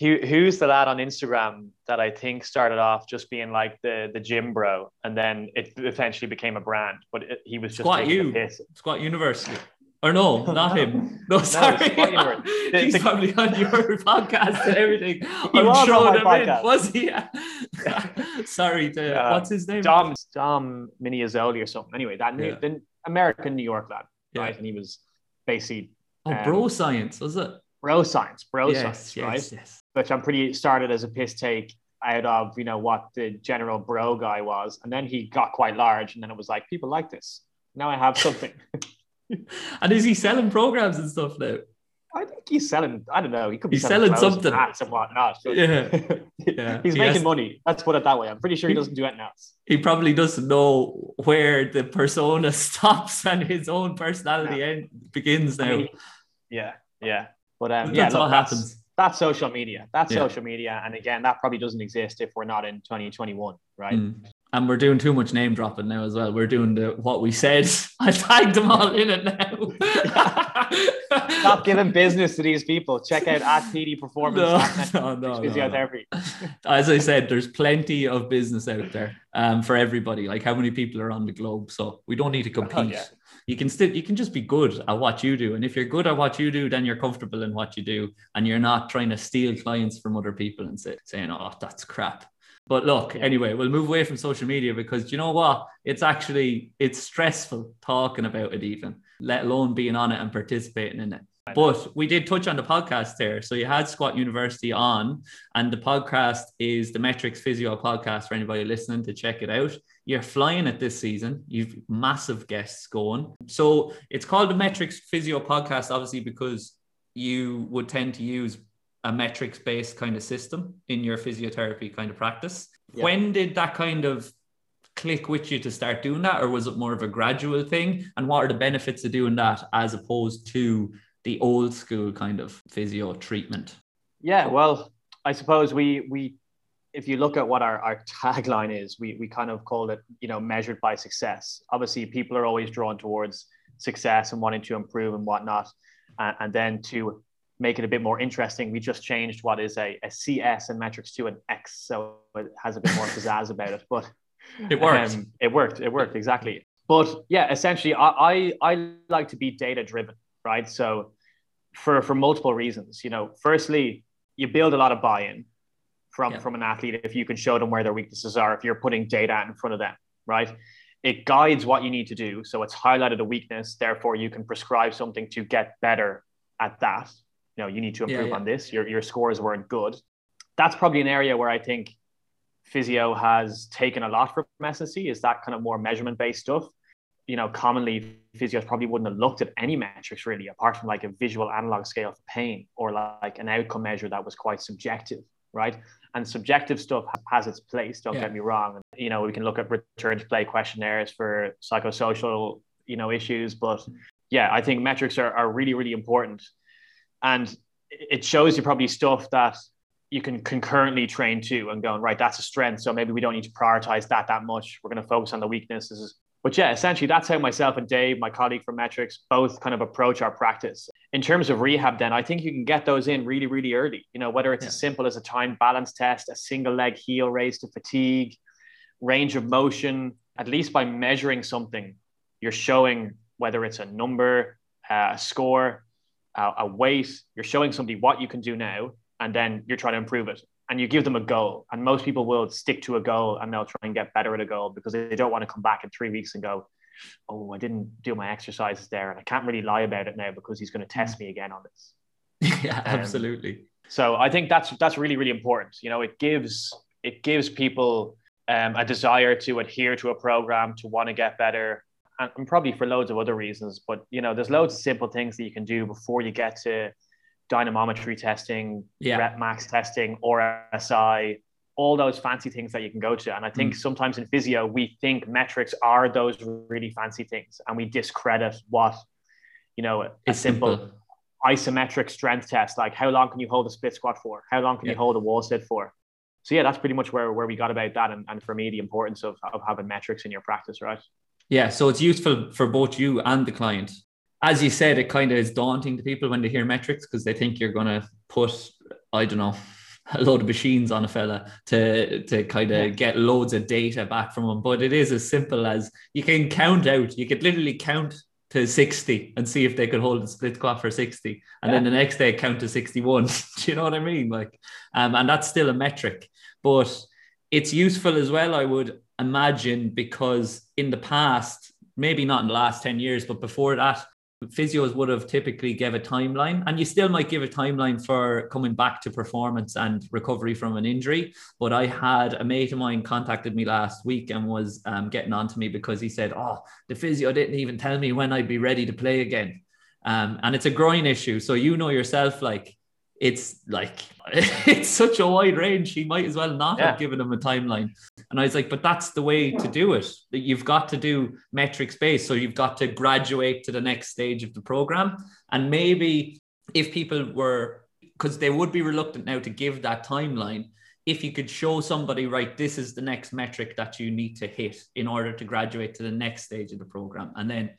Who, who's the lad on Instagram that I think started off just being like the the gym bro, and then it eventually became a brand. But it, he was just Squat you, Squat University. Or no, not him. No, sorry. No, He's the, probably on your podcast and everything. I'm was throwing him podcast. in. Was he? Yeah. sorry. To, uh, what's his name? Dom Dom Miniazzoli or something. Anyway, that new, yeah. the American New York lad, right? Yeah. And he was basically. Oh, um, bro science was it? Bro science, bro yes, science, yes, right? Yes. Which I'm pretty started as a piss take out of you know what the general bro guy was, and then he got quite large, and then it was like people like this. Now I have something. And is he selling programs and stuff now? I think he's selling. I don't know. He could be he's selling, selling something and whatnot. yeah, yeah. he's he making has, money. Let's put it that way. I'm pretty sure he, doesn't do anything else. He probably doesn't know where the persona stops and his own personality yeah. end, begins now. I mean, yeah, yeah. But um, yeah, that's look, what that's, happens. That's social media. That's yeah. social media, and again, that probably doesn't exist if we're not in 2021, right? Mm and we're doing too much name dropping now as well. We're doing the what we said. I tagged them all in it now. Stop giving business to these people. Check out at PD Performance. No, no, no, physiotherapy. No. As I said, there's plenty of business out there um, for everybody. Like how many people are on the globe, so we don't need to oh, compete. Oh, yeah. You can still you can just be good at what you do, and if you're good at what you do, then you're comfortable in what you do, and you're not trying to steal clients from other people and say, saying, "Oh, that's crap." But look, anyway, we'll move away from social media because you know what? It's actually it's stressful talking about it even, let alone being on it and participating in it. But we did touch on the podcast there. So you had Squat University on, and the podcast is the Metrix Physio podcast for anybody listening to check it out. You're flying it this season. You've massive guests going. So it's called the Metrix Physio podcast, obviously, because you would tend to use a metrics based kind of system in your physiotherapy kind of practice. Yeah. When did that kind of click with you to start doing that, or was it more of a gradual thing? And what are the benefits of doing that as opposed to the old school kind of physio treatment? Yeah, well, I suppose we we if you look at what our, our tagline is, we we kind of call it, you know, measured by success. Obviously, people are always drawn towards success and wanting to improve and whatnot. And, and then to make it a bit more interesting, we just changed what is a, a CS and metrics to an X, so it has a bit more pizzazz about it. But it worked. Um, it worked. It worked exactly. But yeah, essentially, I, I I like to be data driven, right? So for for multiple reasons, you know, firstly, you build a lot of buy-in from yeah. from an athlete if you can show them where their weaknesses are. If you're putting data in front of them, right? It guides what you need to do. So it's highlighted a weakness. Therefore, you can prescribe something to get better at that you know, you need to improve yeah, yeah. on this. Your your scores weren't good. That's probably an area where I think physio has taken a lot from S&C is that kind of more measurement based stuff. You know, commonly physios probably wouldn't have looked at any metrics really, apart from like a visual analog scale for pain or like an outcome measure that was quite subjective, right? And subjective stuff has its place. Don't yeah. get me wrong. You know, we can look at return to play questionnaires for psychosocial, you know, issues, but yeah, I think metrics are, are really, really important and it shows you probably stuff that you can concurrently train to and going right that's a strength. So maybe we don't need to prioritize that that much. We're going to focus on the weaknesses. But yeah essentially that's how myself and dave my colleague from Metrix both kind of approach our practice. In terms of rehab then i think you can get those in really really early. You know whether it's yeah. as simple as a time balance test a single leg heel raise to fatigue range of motion at least by measuring something you're showing whether it's a number uh, a score uh, a weight, you're showing somebody what you can do now, and then you're trying to improve it. And you give them a goal. And most people will stick to a goal and they'll try and get better at a goal because they don't want to come back in three weeks and go, Oh, I didn't do my exercises there. And I can't really lie about it now because he's going to test me again on this. yeah, um, absolutely. So I think that's that's really, really important. You know, it gives it gives people um, a desire to adhere to a program, to want to get better, and probably for loads of other reasons. But you know, there's loads of simple things that you can do before you get to dynamometry testing, yeah. rep max testing, RSI, all those fancy things that you can go to. And I think mm. sometimes in physio, we think metrics are those really fancy things, and we discredit what you know a simple, simple, isometric strength test, like how long can you hold a split squat for? How long can yeah. you hold a wall sit for? So yeah, that's pretty much where, where we got about that. And, and for me, the importance of, of having metrics in your practice, right? Yeah, so it's useful for both you and the client. As you said, it kind of is daunting to people when they hear metrics because they think you're going to put, I don't know, a load of machines on a fella to to kind of yeah. get loads of data back from him. But it is as simple as you can count out. You could literally count to 60 and see if they could hold a split squat for 60 and yeah. then the next day count to 61 do you know what i mean like um, and that's still a metric but it's useful as well i would imagine because in the past maybe not in the last 10 years but before that physios would have typically give a timeline and you still might give a timeline for coming back to performance and recovery from an injury. But i had a mate of mine contacted me last week and was um, getting on to me because he said oh the physio didn't even tell me when i'd be ready to play again. Um, and it's a groin issue so you know yourself like it's like it's such a wide range. He might as well not yeah. have given him a timeline. And I was like, but that's the way to do it. That you've got to do metrics based. So you've got to graduate to the next stage of the program. And maybe if people were, because they would be reluctant now to give that timeline, if you could show somebody, right, this is the next metric that you need to hit in order to graduate to the next stage of the program. And then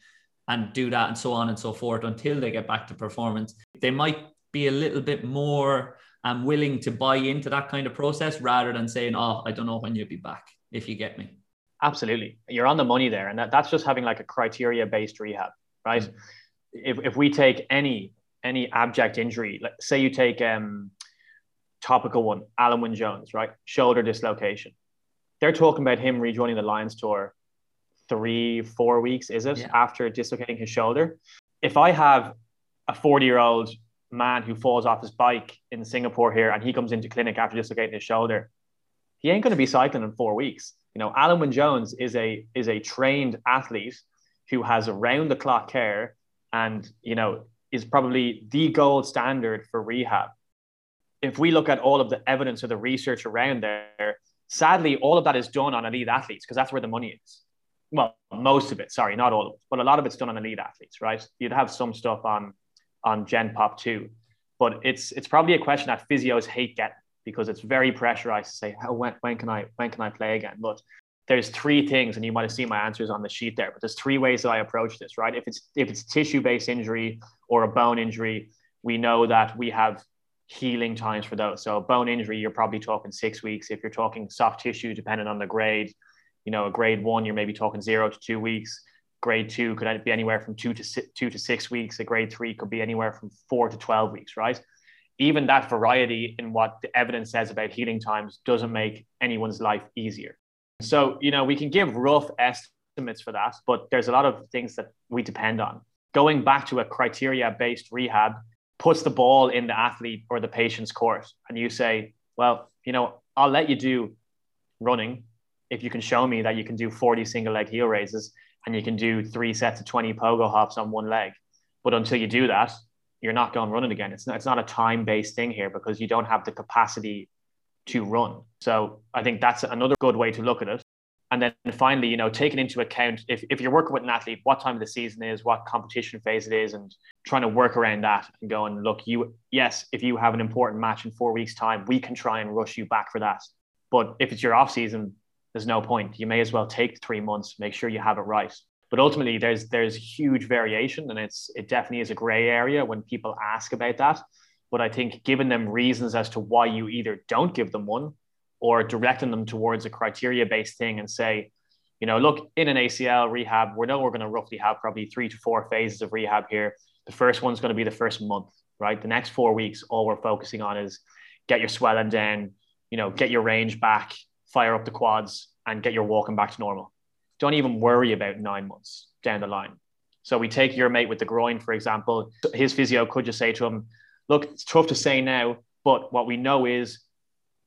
and do that and so on and so forth until they get back to performance. They might be a little bit more um, willing to buy into that kind of process rather than saying, oh, I don't know when you'll be back, if you get me. Absolutely. You're on the money there. And that, that's just having like a criteria based rehab, right? Mm-hmm. If, if we take any any abject injury, like say you take um topical one, Alun Wyn Jones, right? Shoulder dislocation. They're talking about him rejoining the Lions tour three, four weeks, is it, yeah. after dislocating his shoulder? If I have a 40 year old man who falls off his bike in Singapore here and he comes into clinic after dislocating his shoulder, he ain't going to be cycling in four weeks. You know, Alun Wyn Jones is a is a trained athlete who has around the clock care and you know is probably the gold standard for rehab. If we look at all of the evidence or the research around there, sadly, all of that is done on elite athletes because that's where the money is. Well, most of it, sorry, not all of it, but a lot of it's done on elite athletes, right? You'd have some stuff on on Gen Pop 2. But it's it's probably a question that physios hate getting because it's very pressurized to say, how when, when can I when can I play again? But there's three things, and you might have seen my answers on the sheet there, but there's three ways that I approach this, right? If it's if it's tissue-based injury or a bone injury, we know that we have healing times for those. So bone injury, you're probably talking six weeks. If you're talking soft tissue, depending on the grade, you know, a grade one, you're maybe talking zero to two weeks grade two could be anywhere from two to six, two to six weeks. A grade three could be anywhere from four to 12 weeks, right? Even that variety in what the evidence says about healing times doesn't make anyone's life easier. So, you know, we can give rough estimates for that, but there's a lot of things that we depend on. Going back to a criteria based rehab puts the ball in the athlete or the patient's court. And you say, well, you know, I'll let you do running if you can show me that you can do 40 single leg heel raises and you can do three sets of 20 pogo hops on one leg. But until you do that, you're not going running again. It's not, it's not a time based thing here because you don't have the capacity to run. So I think that's another good way to look at it. And then finally, you know, taking into account if, if you're working with an athlete, what time of the season is, what competition phase it is, and trying to work around that and going, look, you, yes, if you have an important match in four weeks' time, we can try and rush you back for that. But if it's your off season, there's no point. You may as well take three months, make sure you have it right. But ultimately, there's there's huge variation, and it's it definitely is a gray area when people ask about that. But I think giving them reasons as to why you either don't give them one, or directing them towards a criteria based thing and say, you know, look in an ACL rehab, we know we're going to roughly have probably three to four phases of rehab here. The first one's going to be the first month, right? The next four weeks, all we're focusing on is get your swelling down, you know, get your range back, fire up the quads, and get your walking back to normal. Don't even worry about nine months down the line. So we take your mate with the groin, for example. His physio could just say to him, "Look, it's tough to say now, but what we know is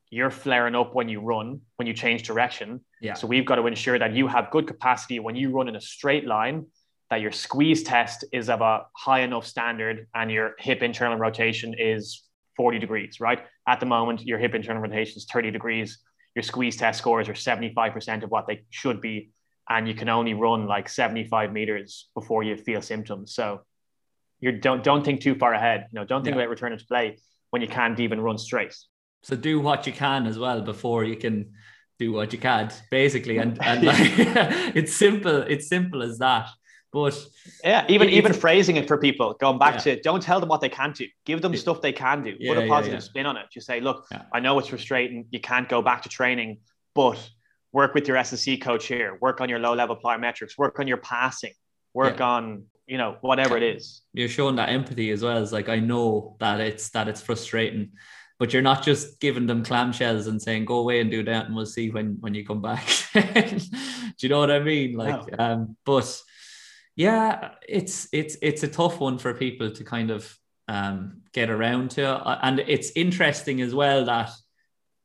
you're flaring up when you run, when you change direction. Yeah. So we've got to ensure that you have good capacity when you run in a straight line, that your squeeze test is of a high enough standard, and your hip internal rotation is 40 degrees, right? At the moment, your hip internal rotation is 30 degrees your squeeze test scores are 75% of what they should be. And you can only run like 75 meters before you feel symptoms. So you don't don't think too far ahead. You know, don't think yeah. about returning to play when you can't even run straight. So do what you can as well before you can do what you can't, basically. And and like, it's simple, it's simple as that. But yeah, even even phrasing it for people, going back yeah. to don't tell them what they can't do. Give them stuff they can do. Yeah, Put a positive spin on it. Just say, look, I know it's frustrating. You can't go back to training, but work with your SSC coach here. Work on your low level plyometrics. Work on your passing. Work on you know whatever it is. You're showing that empathy as well. It's like I know that it's that it's frustrating but you're not just giving them clamshells and saying go away and do that and we'll see when when you come back do you know what i mean like no. um but yeah it's it's it's a tough one for people to kind of um get around to. And it's interesting as well that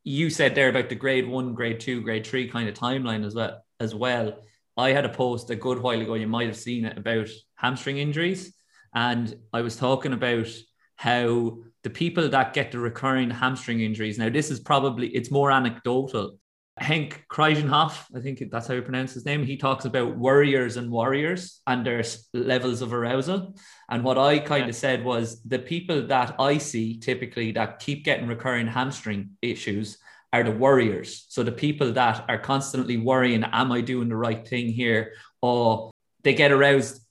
you said there about the grade one grade two grade three kind of timeline as well as well. I had a post a good while ago you might have seen it about hamstring injuries. And i was talking about how the people that get the recurring hamstring injuries now this is probably it's more anecdotal Henk Kraaijenhof, I think that's how you pronounce his name. He talks about worriers and warriors and their levels of arousal. And what I kind yeah. of said was the people that I see typically that keep getting recurring hamstring issues are the worriers. So the people that are constantly worrying, am I doing the right thing here? Or they get aroused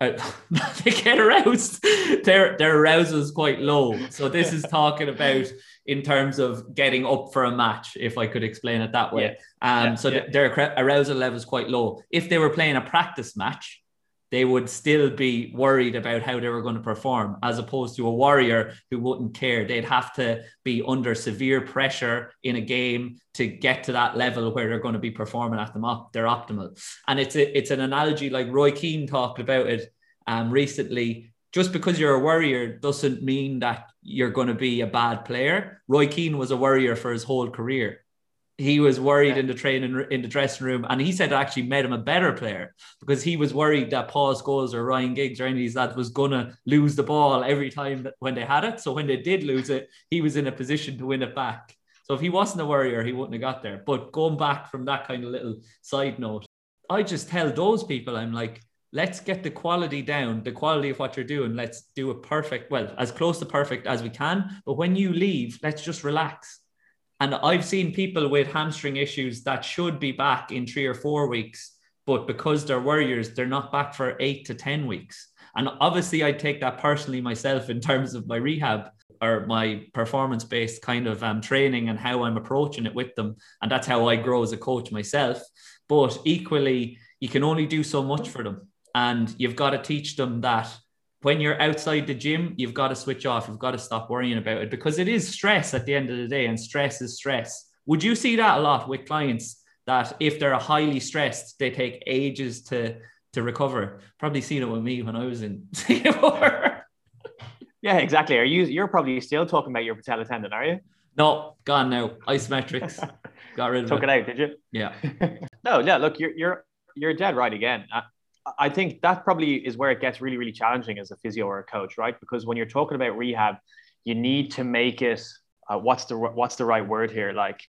uh, they get aroused. Their their arousal is quite low. So this is talking about in terms of getting up for a match, if I could explain it that way. Yeah. Um, yeah, so yeah. Th- their arousal level is quite low. If they were playing a practice match, they would still be worried about how they were going to perform, as opposed to a warrior who wouldn't care. They'd have to be under severe pressure in a game to get to that level where they're going to be performing at them op- their optimal. And it's a, it's an analogy like Roy Keane talked about it um, recently. Just because you're a warrior doesn't mean that you're going to be a bad player. Roy Keane was a warrior for his whole career he was worried yeah. in the training in the dressing room, and he said it actually made him a better player because he was worried that Paul Scholes or Ryan Giggs or any of these lads was gonna lose the ball every time that when they had it. So when they did lose it, he was in a position to win it back. So if he wasn't a warrior, he wouldn't have got there. But going back from that kind of little side note, I just tell those people, I'm like, let's get the quality down, the quality of what you're doing. Let's do it perfect, well, as close to perfect as we can. But when you leave, let's just relax and I've seen people with hamstring issues that should be back in three or four weeks, but because they're warriors, they're not back for eight to 10 weeks. And obviously, I take that personally myself in terms of my rehab or my performance based kind of um, training and how I'm approaching it with them. And that's how I grow as a coach myself. But equally, you can only do so much for them. And you've got to teach them that when you're outside the gym, you've got to switch off. You've got to stop worrying about it because it is stress at the end of the day, and stress is stress. Would you see that a lot with clients that if they're highly stressed, they take ages to to recover? Probably seen it with me when I was in Singapore. yeah, exactly. Are you you're probably still talking about your patella tendon, are you? No, gone now. Isometrics. Got rid of Took it. Took it out, did you? Yeah. no, yeah, look, you're you're you're dead right again. I think that probably is where it gets really, really challenging as a physio or a coach, right? Because when you're talking about rehab, you need to make it uh, what's the what's the right word here, like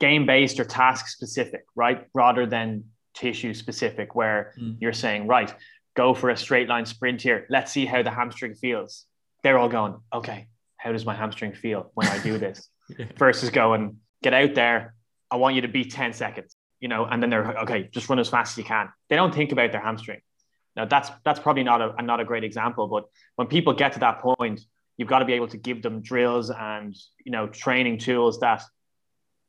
game based or task specific, right? Rather than tissue specific, where mm. you're saying, right, go for a straight line sprint here. Let's see how the hamstring feels. They're all going, okay, how does my hamstring feel when I do this? yeah. Versus going, get out there. I want you to beat 10 seconds you know, and then they're okay, just run as fast as you can. They don't think about their hamstring. Now that's that's probably not a not a great example, but when people get to that point, you've got to be able to give them drills and you know training tools that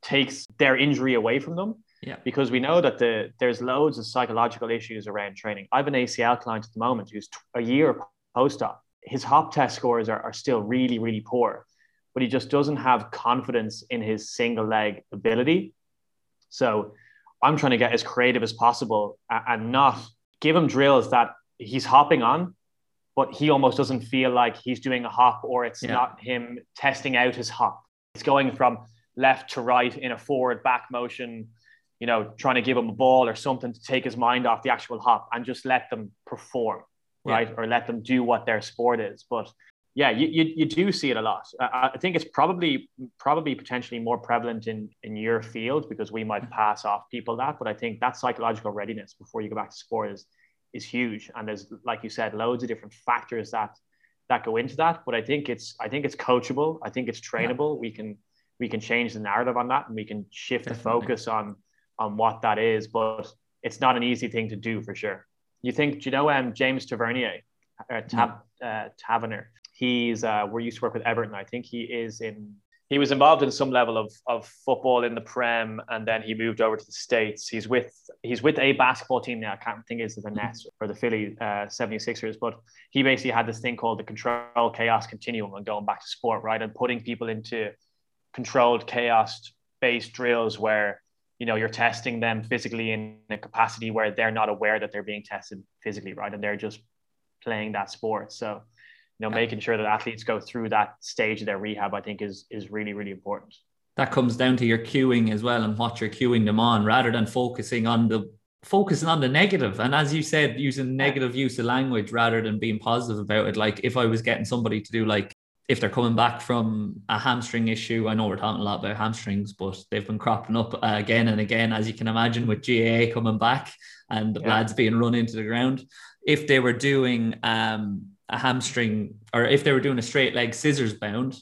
takes their injury away from them. Yeah. Because we know that the there's loads of psychological issues around training. I have an ACL client at the moment who's a year post-op. His hop test scores are, are still really, really poor, but he just doesn't have confidence in his single leg ability. So I'm trying to get as creative as possible and not give him drills that he's hopping on, but he almost doesn't feel like he's doing a hop or it's yeah. not him testing out his hop. It's going from left to right in a forward back motion, you know, trying to give him a ball or something to take his mind off the actual hop and just let them perform, right? Yeah. Or let them do what their sport is. But yeah, you, you, you do see it a lot. I, I think it's probably probably potentially more prevalent in in your field because we might pass off people that, but I think that psychological readiness before you go back to sport is is huge. And there's like you said, loads of different factors that that go into that. But I think it's I think it's coachable. I think it's trainable. Yeah. We can we can change the narrative on that and we can shift Definitely. the focus on on what that is. But it's not an easy thing to do for sure. You think, do you know um, James Tavernier, uh, Tab, uh, Taverner? He's uh, we used to work with Everton. I think he is in. He was involved in some level of, of football in the Prem, and then he moved over to the States. He's with he's with a basketball team now. I can't think is the Nets or the Philly uh, 76ers, but he basically had this thing called the control chaos continuum and going back to sport, right? And putting people into controlled chaos based drills where you know you're testing them physically in a capacity where they're not aware that they're being tested physically right and they're just playing that sport so you know making sure that athletes go through that stage of their rehab i think is is really really important that comes down to your cueing as well and what you're cueing them on rather than focusing on the focusing on the negative. and as you said using negative use of language rather than being positive about it like if i was getting somebody to do like if they're coming back from a hamstring issue, I know we're talking a lot about hamstrings, but they've been cropping up uh, again and again, as you can imagine, with GAA coming back and the yeah. lads being run into the ground. If they were doing um, a hamstring or if they were doing a straight leg scissors bound,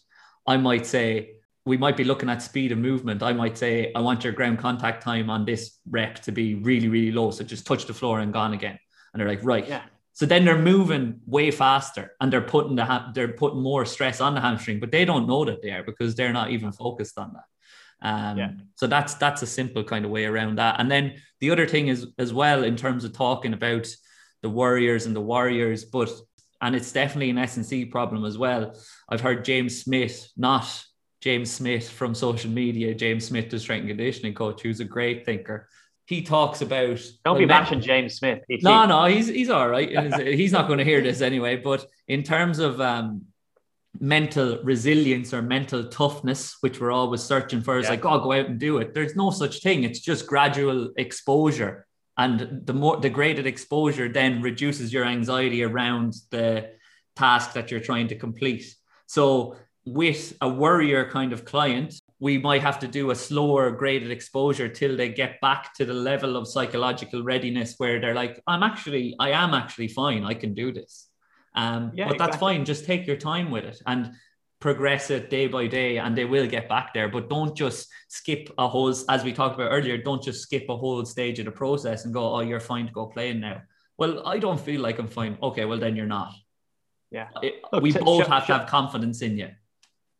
I might say we might be looking at speed of movement. I might say I want your ground contact time on this rep to be really, really low. So just touch the floor and gone again. And they're like, right, yeah. So then they're moving way faster and they're putting the ha- they're putting more stress on the hamstring, but they don't know that they are because they're not even focused on that. Um, yeah. So that's that's a simple kind of way around that. And then the other thing is as well in terms of talking about the warriors and the warriors, but and it's definitely an S&C problem as well. I've heard James Smith, not James Smith from social media, James Smith, the strength and conditioning coach, who's a great thinker he talks about. Don't be bashing James Smith. No, no, he's he's all right. he's not going to hear this anyway. But in terms of um, mental resilience or mental toughness, which we're always searching for, is yeah. like, oh, go out and do it. There's no such thing. It's just gradual exposure, and the more the graded exposure, then reduces your anxiety around the task that you're trying to complete. So with a worrier kind of client, we might have to do a slower graded exposure till they get back to the level of psychological readiness where they're like, I'm actually, I am actually fine. I can do this. Um, yeah, but that's fine. Just take your time with it and progress it day by day, and they will get back there. But don't just skip a whole, as we talked about earlier, don't just skip a whole stage of the process and go, oh, you're fine to go playing now. Well, I don't feel like I'm fine. Okay, well, then you're not. Yeah. It, Look, we both sh- have sh- to have confidence in you.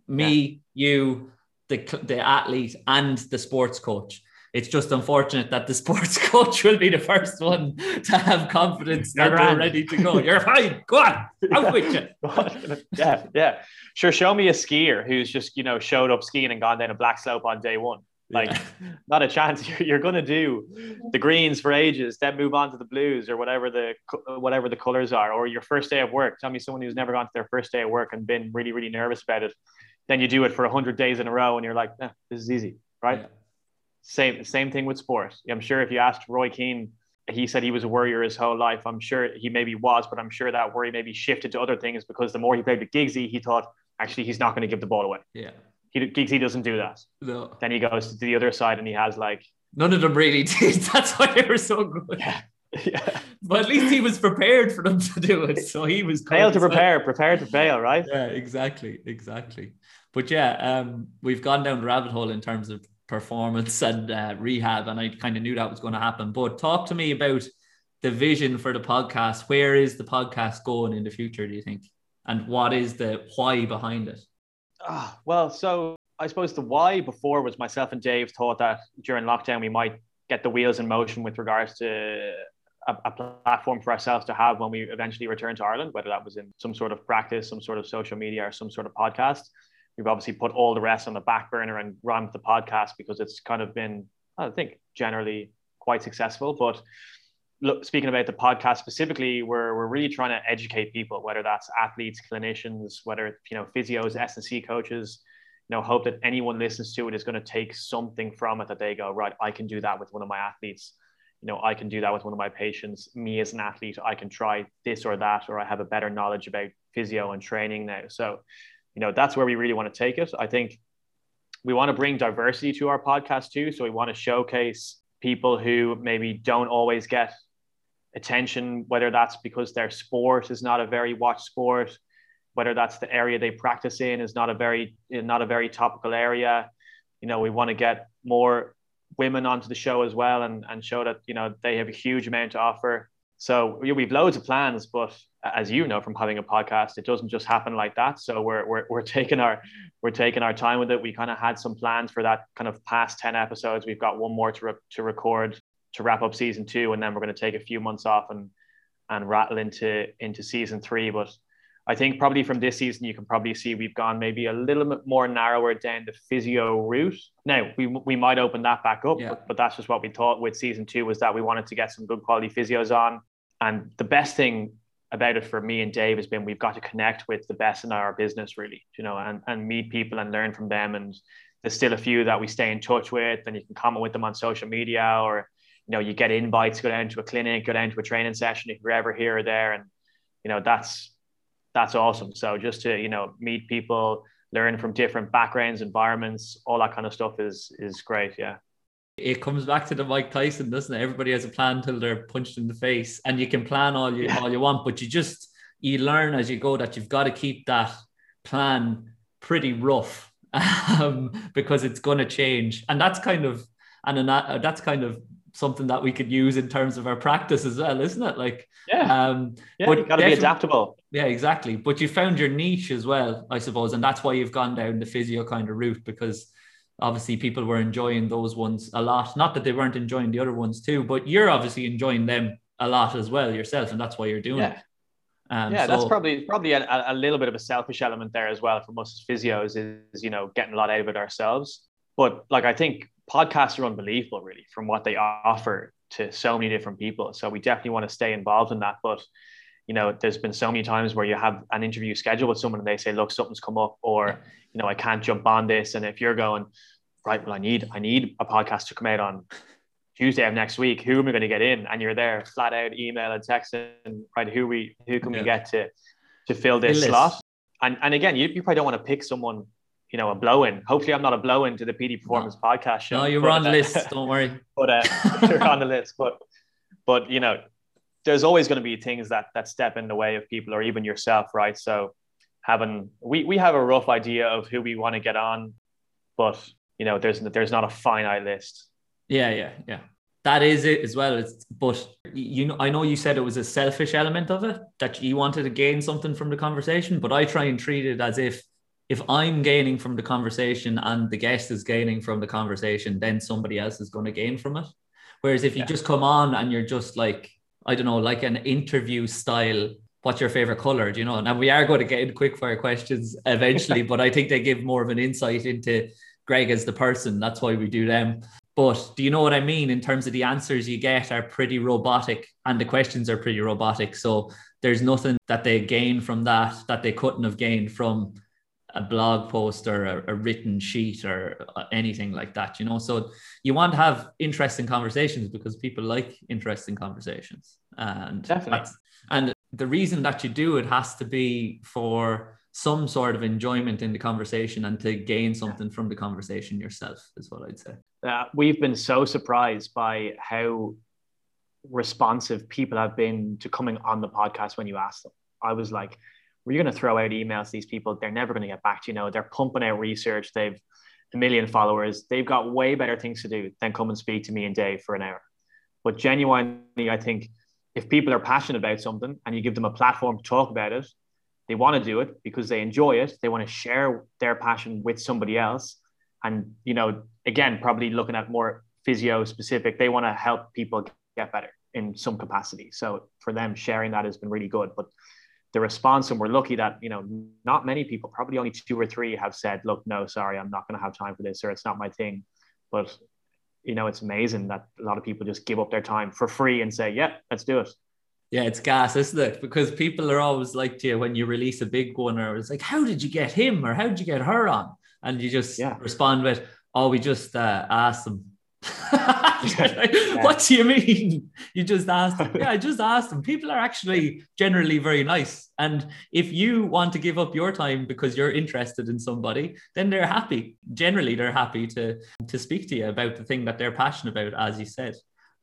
Me, yeah. you, the, the athlete and the sports coach. It's just unfortunate that the sports coach will be the first one to have confidence that they're ready to go. You're fine. Go on. Out with you. yeah, yeah. Sure. Show me a skier who's just, you know, showed up skiing and gone down a black slope on day one. Like, yeah. not a chance. You're, you're going to do the greens for ages, then move on to the blues or whatever the whatever the colors are. Or your first day of work. Tell me someone who's never gone to their first day of work and been really, really nervous about it then you do it for 100 days in a row and you're like, eh, this is easy, right? Yeah. Same, same thing with sports. I'm sure if you asked Roy Keane, he said he was a worrier his whole life. I'm sure he maybe was, but I'm sure that worry maybe shifted to other things because the more he played with Giggsy, he thought actually he's not going to give the ball away. Yeah. He, Giggsy doesn't do that. No. Then he goes to the other side and he has like. None of them really did. That's why they were so good. Yeah. Yeah. But at least he was prepared for them to do it. So he was fail to prepare, prepared to fail, right? Yeah, exactly. Exactly. But yeah, um, we've gone down the rabbit hole in terms of performance and uh, rehab, and I kind of knew that was going to happen. But talk to me about the vision for the podcast. Where is the podcast going in the future? Do you think, and what is the why behind it? Uh, well, so I suppose the why before was myself and Dave thought that during lockdown we might get the wheels in motion with regards to a, a, platform for ourselves to have when we eventually return to Ireland, whether that was in some sort of practice, some sort of social media, or some sort of podcast we've obviously put all the rest on the back burner and run the podcast because it's kind of been, I think, generally quite successful. But look, speaking about the podcast specifically, we're, we're really trying to educate people, whether that's athletes, clinicians, whether you know physios, S and C coaches. You know, hope that anyone listens to it is going to take something from it that they go, right, I can do that with one of my athletes. You know, I can do that with one of my patients. Me as an athlete, I can try this or that, or I have a better knowledge about physio and training now. So you know that's where we really want to take it. I think we want to bring diversity to our podcast too. So we want to showcase people who maybe don't always get attention whether that's because their sport is not a very watched sport whether that's the area they practice in is not a very not a very topical area. You know we want to get more women onto the show as well and, and show that you know they have a huge amount to offer. So we've loads of plans, but as you know from having a podcast, it doesn't just happen like that. So we're we're, we're taking our we're taking our time with it. We kind of had some plans for that kind of past ten episodes. We've got one more to re- to record to wrap up season two, and then we're going to take a few months off and and rattle into into season three. But I think probably from this season, you can probably see we've gone maybe a little bit more narrower down the physio route. Now we, we might open that back up, yeah. but, but that's just what we thought with season two was that we wanted to get some good quality physios on. And the best thing about it for me and Dave has been we've got to connect with the best in our business, really, you know, and, and meet people and learn from them. And there's still a few that we stay in touch with, and you can comment with them on social media, or you know, you get invites, go down to a clinic, go down to a training session if you're ever here or there, and you know that's that's awesome. So just to you know meet people, learn from different backgrounds, environments, all that kind of stuff is is great. Yeah it comes back to the Mike Tyson, doesn't it? Everybody has a plan until they're punched in the face, and you can plan all you yeah. all you want, but you just you learn as you go that you've got to keep that plan pretty rough um, because it's going to change, and that's kind of and that's kind of something that we could use in terms of our practice as well, isn't it? Like, yeah, um, yeah, but you got to be adaptable. Yeah, exactly. But you found your niche as well, I suppose, and that's why you've gone down the physio kind of route because obviously people were enjoying those ones a lot. Not that they weren't enjoying the other ones too, but you're obviously enjoying them a lot as well yourself, and that's why you're doing yeah. it. Um, yeah, so, that's probably probably a, a, little bit of a selfish element there as well for most physios is you know getting a lot out of it ourselves. But like I think podcasts are unbelievable, really, from what they offer to so many different people. So we definitely want to stay involved in that. But you know, there's been so many times where you have an interview scheduled with someone and they say, "Look, something's come up," or you know, I can't jump on this. And if you're going, right, well, I need I need a podcast to come out on Tuesday of next week. Who am I going to get in? And you're there, flat out email and texting, and right? Who we who can yeah. we get to to fill this slot? And and again, you, you probably don't want to pick someone, you know, a blow in. Hopefully, I'm not a blow in to the PD Performance no. podcast show. No, you're but, on the uh, list. Don't worry. But uh, you're on the list. But but you know, there's always going to be things that that step in the way of people, or even yourself, right? So having we we have a rough idea of who we want to get on, but you know, there's there's not a finite list. Yeah, yeah, yeah. That is it as well. It's, but you know, I know you said it was a selfish element of it that you wanted to gain something from the conversation, but I try and treat it as if if I'm gaining from the conversation and the guest is gaining from the conversation, then somebody else is going to gain from it. Whereas if you yeah. just come on and you're just like, I don't know, like an interview style, what's your favorite color? Do you know? now we are going to get into quick fire questions eventually, but I think they give more of an insight into Greg as the person. That's why we do them. But do you know what I mean? In terms of the answers you get are pretty robotic and the questions are pretty robotic. So there's nothing that they gain from that that they couldn't have gained from a blog post or a, a, written sheet or uh, anything like that, you know. So you want to have interesting conversations because people like interesting conversations. And definitely. And the reason that you do it has to be for some sort of enjoyment in the conversation and to gain something from the conversation yourself is what I'd say. Uh, we've been so surprised by how responsive people have been to coming on the podcast when you ask them. I was like, we're going to throw out emails to these people. They're never going to get back to you. know, they're pumping out research. They've a million followers. They've got way better things to do than come and speak to me and Dave for an hour. But genuinely, I think if people are passionate about something and you give them a platform to talk about it, they want to do it because they enjoy it. They want to share their passion with somebody else. And, you know, again, probably looking at more physio specific, they want to help people get better in some capacity. So for them, sharing that has been really good. But the response, and we're lucky that, you know, not many people, probably only two or three have said, look, no, sorry, I'm not going to have time for this, or it's not my thing. But, you know, it's amazing that a lot of people just give up their time for free and say, yeah, let's do it. Yeah, it's gas, isn't it? Because people are always like to you when you release a big one, or it's like, how did you get him, or how did you get her on? And you just yeah. respond with, oh, we just uh, asked them. Like, yeah. What do you mean? You just asked. Yeah, I just asked them. People are actually generally very nice. And if you want to give up your time because you're interested in somebody, then they're happy. Generally, they're happy to, to speak to you about the thing that they're passionate about, as you said.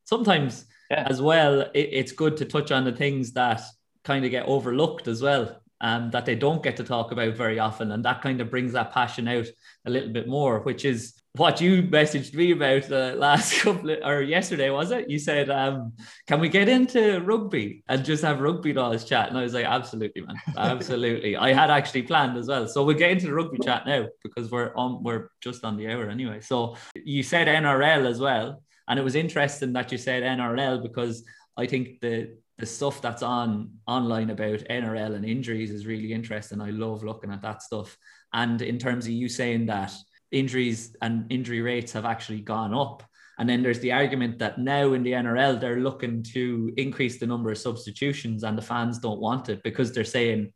Sometimes yeah. as well, it, it's good to touch on the things that kind of get overlooked as well um, that they don't get to talk about very often. And that kind of brings that passion out a little bit more, which is what you messaged me about the last couple of, or yesterday was it? You said, um, "Can we get into rugby and just have rugby dolls chat?" And I was like, "Absolutely, man, absolutely." I had actually planned as well, so we'll get into the rugby chat now because we're on we're just on the hour anyway. So you said NRL as well, and it was interesting that you said NRL because I think the the stuff that's on online about NRL and injuries is really interesting. I love looking at that stuff. And in terms of you saying that injuries and injury rates have actually gone up. And then there's the argument that now in the NRL, they're looking to increase the number of substitutions and the fans don't want it because they're saying,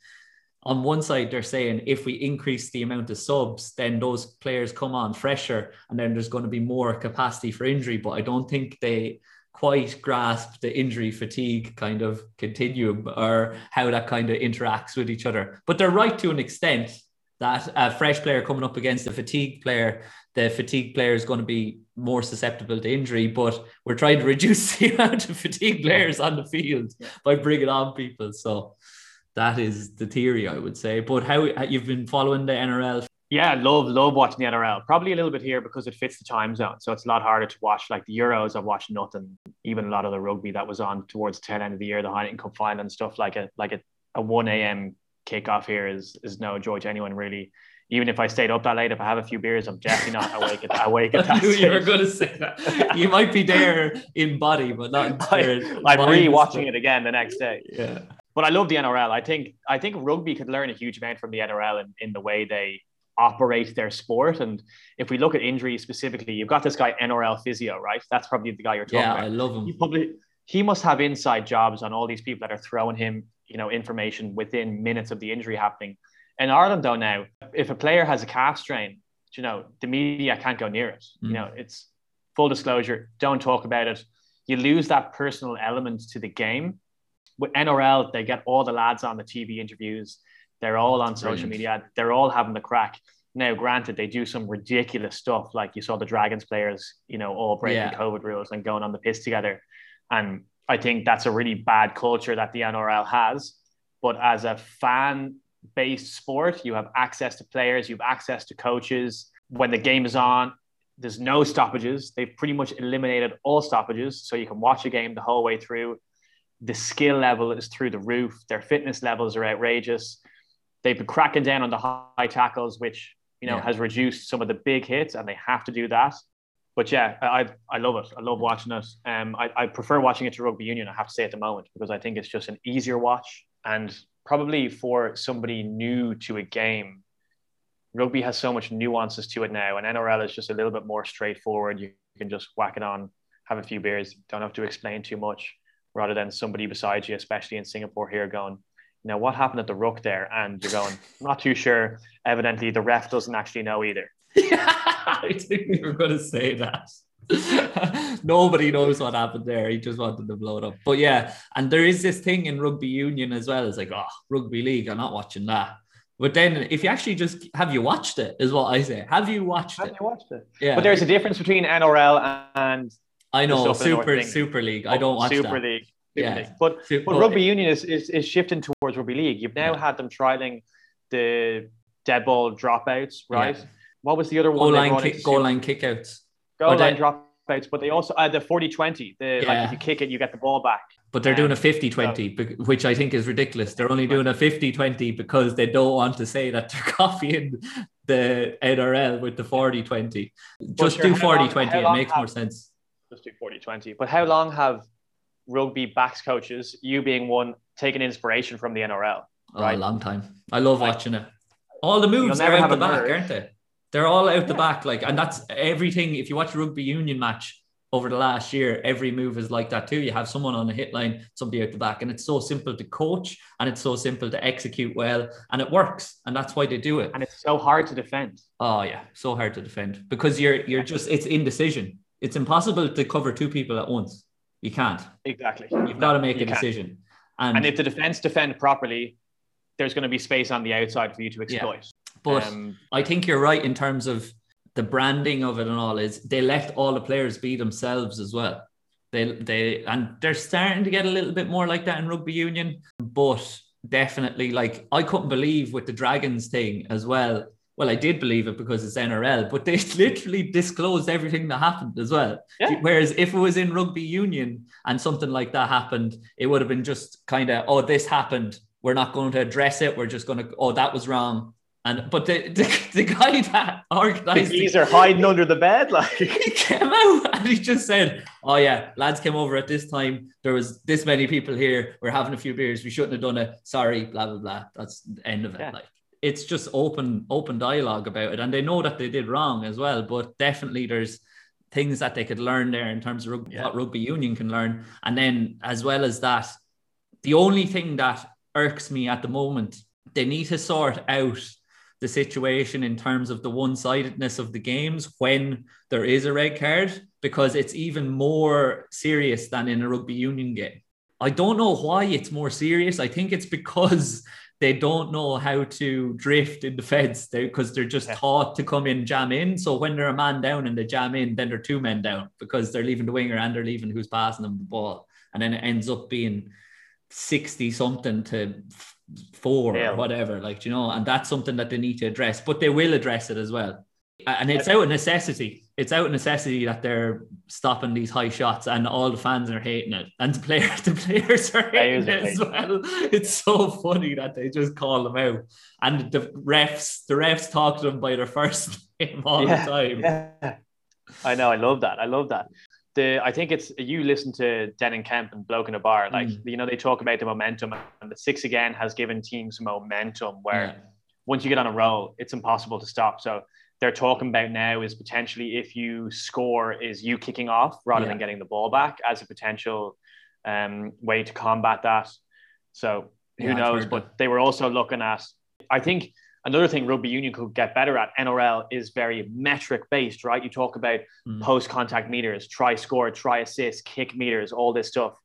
on one side, they're saying if we increase the amount of subs, then those players come on fresher and then there's going to be more capacity for injury. But I don't think they quite grasp the injury fatigue kind of continuum or how that kind of interacts with each other. But they're right to an extent that a fresh player coming up against a fatigue player, the fatigue player is going to be more susceptible to injury. But we're trying to reduce the amount of fatigue players on the field by bringing on people. So that is the theory, I would say. But how you've been following the NRL? Yeah, love love watching the NRL. Probably a little bit here because it fits the time zone, so it's a lot harder to watch. Like the Euros, I've watched nothing. Even a lot of the rugby that was on towards the tail end of the year, the Heineken Cup final and stuff like a like a, a one a.m kickoff here is is no joy to anyone really. Even if I stayed up that late, if I have a few beers, I'm definitely not awake at awake at that. you were going to say that. You might be there in body, but not in spirit. I, am re-watching it again the next day. Yeah. But I love the NRL. I think I think rugby could learn a huge amount from the NRL in, in the way they operate their sport. And if we look at injuries specifically, you've got this guy NRL physio, right? That's probably the guy you're talking yeah, about. Yeah, I love him. He probably he must have inside jobs on all these people that are throwing him you know information within minutes of the injury happening. In Ireland, though, now if a player has a calf strain, you know the media can't go near it. Mm. You know it's full disclosure. Don't talk about it. You lose that personal element to the game. With NRL, they get all the lads on the TV interviews. They're all on social media. They're all having the crack. Now, granted, they do some ridiculous stuff, like you saw the Dragons players, you know, all breaking yeah. COVID rules and going on the piss together. And I think that's a really bad culture that the NRL has. But as a fan based sport, you have access to players, you have access to coaches. When the game is on, there's no stoppages. They've pretty much eliminated all stoppages. So you can watch a game the whole way through. The skill level is through the roof. Their fitness levels are outrageous. They've been cracking down on the high tackles, which you know yeah. has reduced some of the big hits, and they have to do that but yeah, I I love it. I love watching it. Um, I, I prefer watching it to rugby union. I have to say at the moment because I think it's just an easier watch and probably for somebody new to a game, rugby has so much nuances to it now, and NRL is just a little bit more straightforward. You can just whack it on, have a few beers, don't have to explain too much, rather than somebody beside you, especially in Singapore here, going, you know, what happened at the ruck there? And you're going, I'm not too sure. Evidently, the ref doesn't actually know either. I think you were going to say that. Nobody knows what happened there. He just wanted to blow it up. But yeah, and there is this thing in rugby union as well. It's like, oh, rugby league, I'm not watching that. But then if you actually just have you watched it, is what I say. Have you watched have it? you watched it? Yeah. But there's a difference between NRL and I know Super Super League. I oh, don't watch Super that. League. Super yeah. League. But, Super, but rugby union is, is, is shifting towards rugby league. You've now yeah. had them trialing the dead ball dropouts, right? Yeah what was the other goal one? Line kick, goal line kickouts. Goal line dropouts, but they also uh, the 40-20. The yeah. like if you kick it, you get the ball back. But they're um, doing a 50-20, so, which I think is ridiculous. They're only doing a 50-20 because they don't want to say that they're copying the NRL with the 40-20. Just do 40-20. It makes have, more sense. Just do 40-20. But how long have rugby backs coaches, you being one, taken inspiration from the NRL? Right? Oh, a long time. I love watching it. All the moves are out the back, aren't they? They're all out the back, like, and that's everything. If you watch a rugby union match over the last year, every move is like that too. You have someone on the hit line, somebody out the back, and it's so simple to coach and it's so simple to execute well, and it works, and that's why they do it. And it's so hard to defend. Oh yeah, so hard to defend because you're you're just it's indecision. It's impossible to cover two people at once. You can't. Exactly. You've got to make you a decision. And, and if the defense defend properly, there's going to be space on the outside for you to exploit. Yeah. But um, I think you're right in terms of the branding of it and all is they let all the players be themselves as well. They they and they're starting to get a little bit more like that in rugby union, but definitely like I couldn't believe with the Dragons thing as well. well, I did believe it because it's NRL, but they literally disclosed everything that happened as well. Yeah. Whereas if it was in rugby union and something like that happened, it would have been just kind of, oh, this happened. We're not going to address it. We're just going to, oh, that was wrong. And but the the, the guy that organized These are hiding under the bed, like he came out and he just said, "Oh yeah, lads came over at this time. There was this many people here. We're having a few beers. We shouldn't have done it. Sorry, blah blah blah. That's the end of it. Yeah. Like it's just open open dialogue about it, and they know that they did wrong as well. But definitely, there's things that they could learn there in terms of rug- Yeah. what rugby union can learn, and then as well as that, the only thing that irks me at the moment, they need to sort out the situation in terms of the one-sidedness of the games when there is a red card because it's even more serious than in a rugby union game. I don't know why it's more serious. I think it's because they don't know how to drift in the feds because they're just taught to come in, jam in. So when they're a man down and they jam in, then they're two men down because they're leaving the winger and they're leaving who's passing them the ball. And then it ends up being 60 something to four Yeah. or whatever, like, you know, and that's something that they need to address, but they will address it as well. And it's out of necessity. It's out of necessity that they're stopping these high shots, and all the fans are hating it, and the player, the players are hating it as well. It's so funny that they just call them out, and the refs, the refs talk to them by their first name all Yeah, the time. Yeah, I know. I love that. I love that. The I think it's you listen to Denan Kemp and Bloke in a Bar, like Mm. you know they talk about the momentum, and the six again has given teams momentum where Yeah. once you get on a roll, it's impossible to stop. So they're talking about now is potentially if you score is you kicking off rather than getting the ball back as a potential um, way to combat that. So who Yeah, knows? But that. they were also looking at. I think another thing rugby union could get better at. NRL is very metric based, right? You talk about Mm. post contact meters, try score, try assist, kick meters, all this stuff.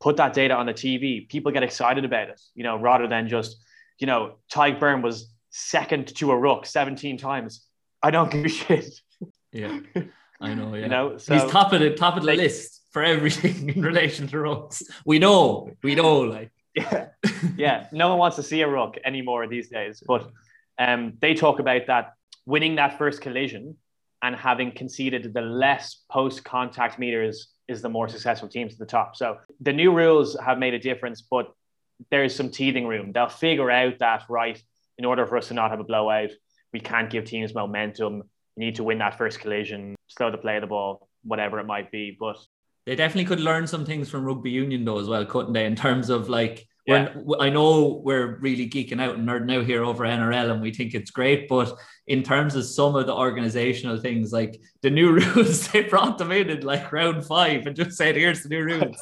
Put that data on the TV. People get excited about it, you know, rather than just, you know, Tadhg Beirne was second to a rook 17 times. I don't give a shit. Yeah, I know. Yeah, You know, so he's top of the top of the list for everything in relation to rucks. We know, we know. Like, yeah, yeah. No one wants to see a rook anymore these days. But um, they talk about that winning that first collision and having conceded the less post contact meters is the more successful teams at the top. So the new rules have made a difference, but there's some teething room. They'll figure out that right in order for us to not have a blowout, we can't give teams momentum. You need to win that first collision, slow the play of the ball, whatever it might be. But They definitely could learn some things from rugby union though as well, couldn't they? In terms of like, Yeah. when I know we're really geeking out and nerding out here over NRL and we think it's great, but in terms of some of the organizational things, like the new rules, they brought them in in like round five and just said, "Here's the new rules,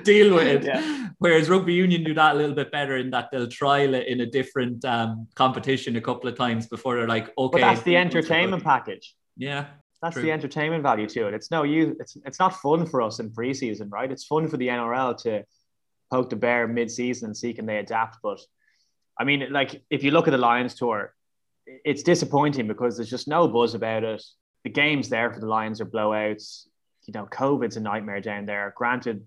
deal with it." Yeah. Whereas rugby union do that a little bit better in that they'll trial it in a different um, competition a couple of times before they're like, "Okay." but that's the these rules are good." entertainment package. Yeah, That's True. the entertainment value to it. It's no you. It's it's not fun for us in preseason, right? It's fun for the NRL to poke the bear mid-season and see can they adapt. But I mean, like if you look at the Lions tour, it's disappointing because there's just no buzz about it. The games there for the Lions are blowouts. You know, COVID's a nightmare down there. Granted,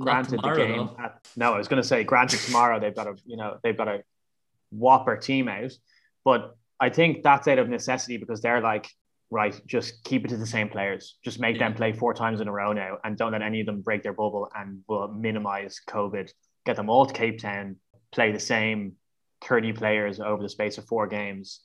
granted tomorrow, the game. At, no, I was going to say granted tomorrow they've got a you know they've got a whopper team out, but I think that's out of necessity because they're like right, just keep it to the same players. Just make them play four times in a row now, and don't let any of them break their bubble, and we'll minimize COVID. Get them all to Cape Town, play the same thirty players over the space of four games.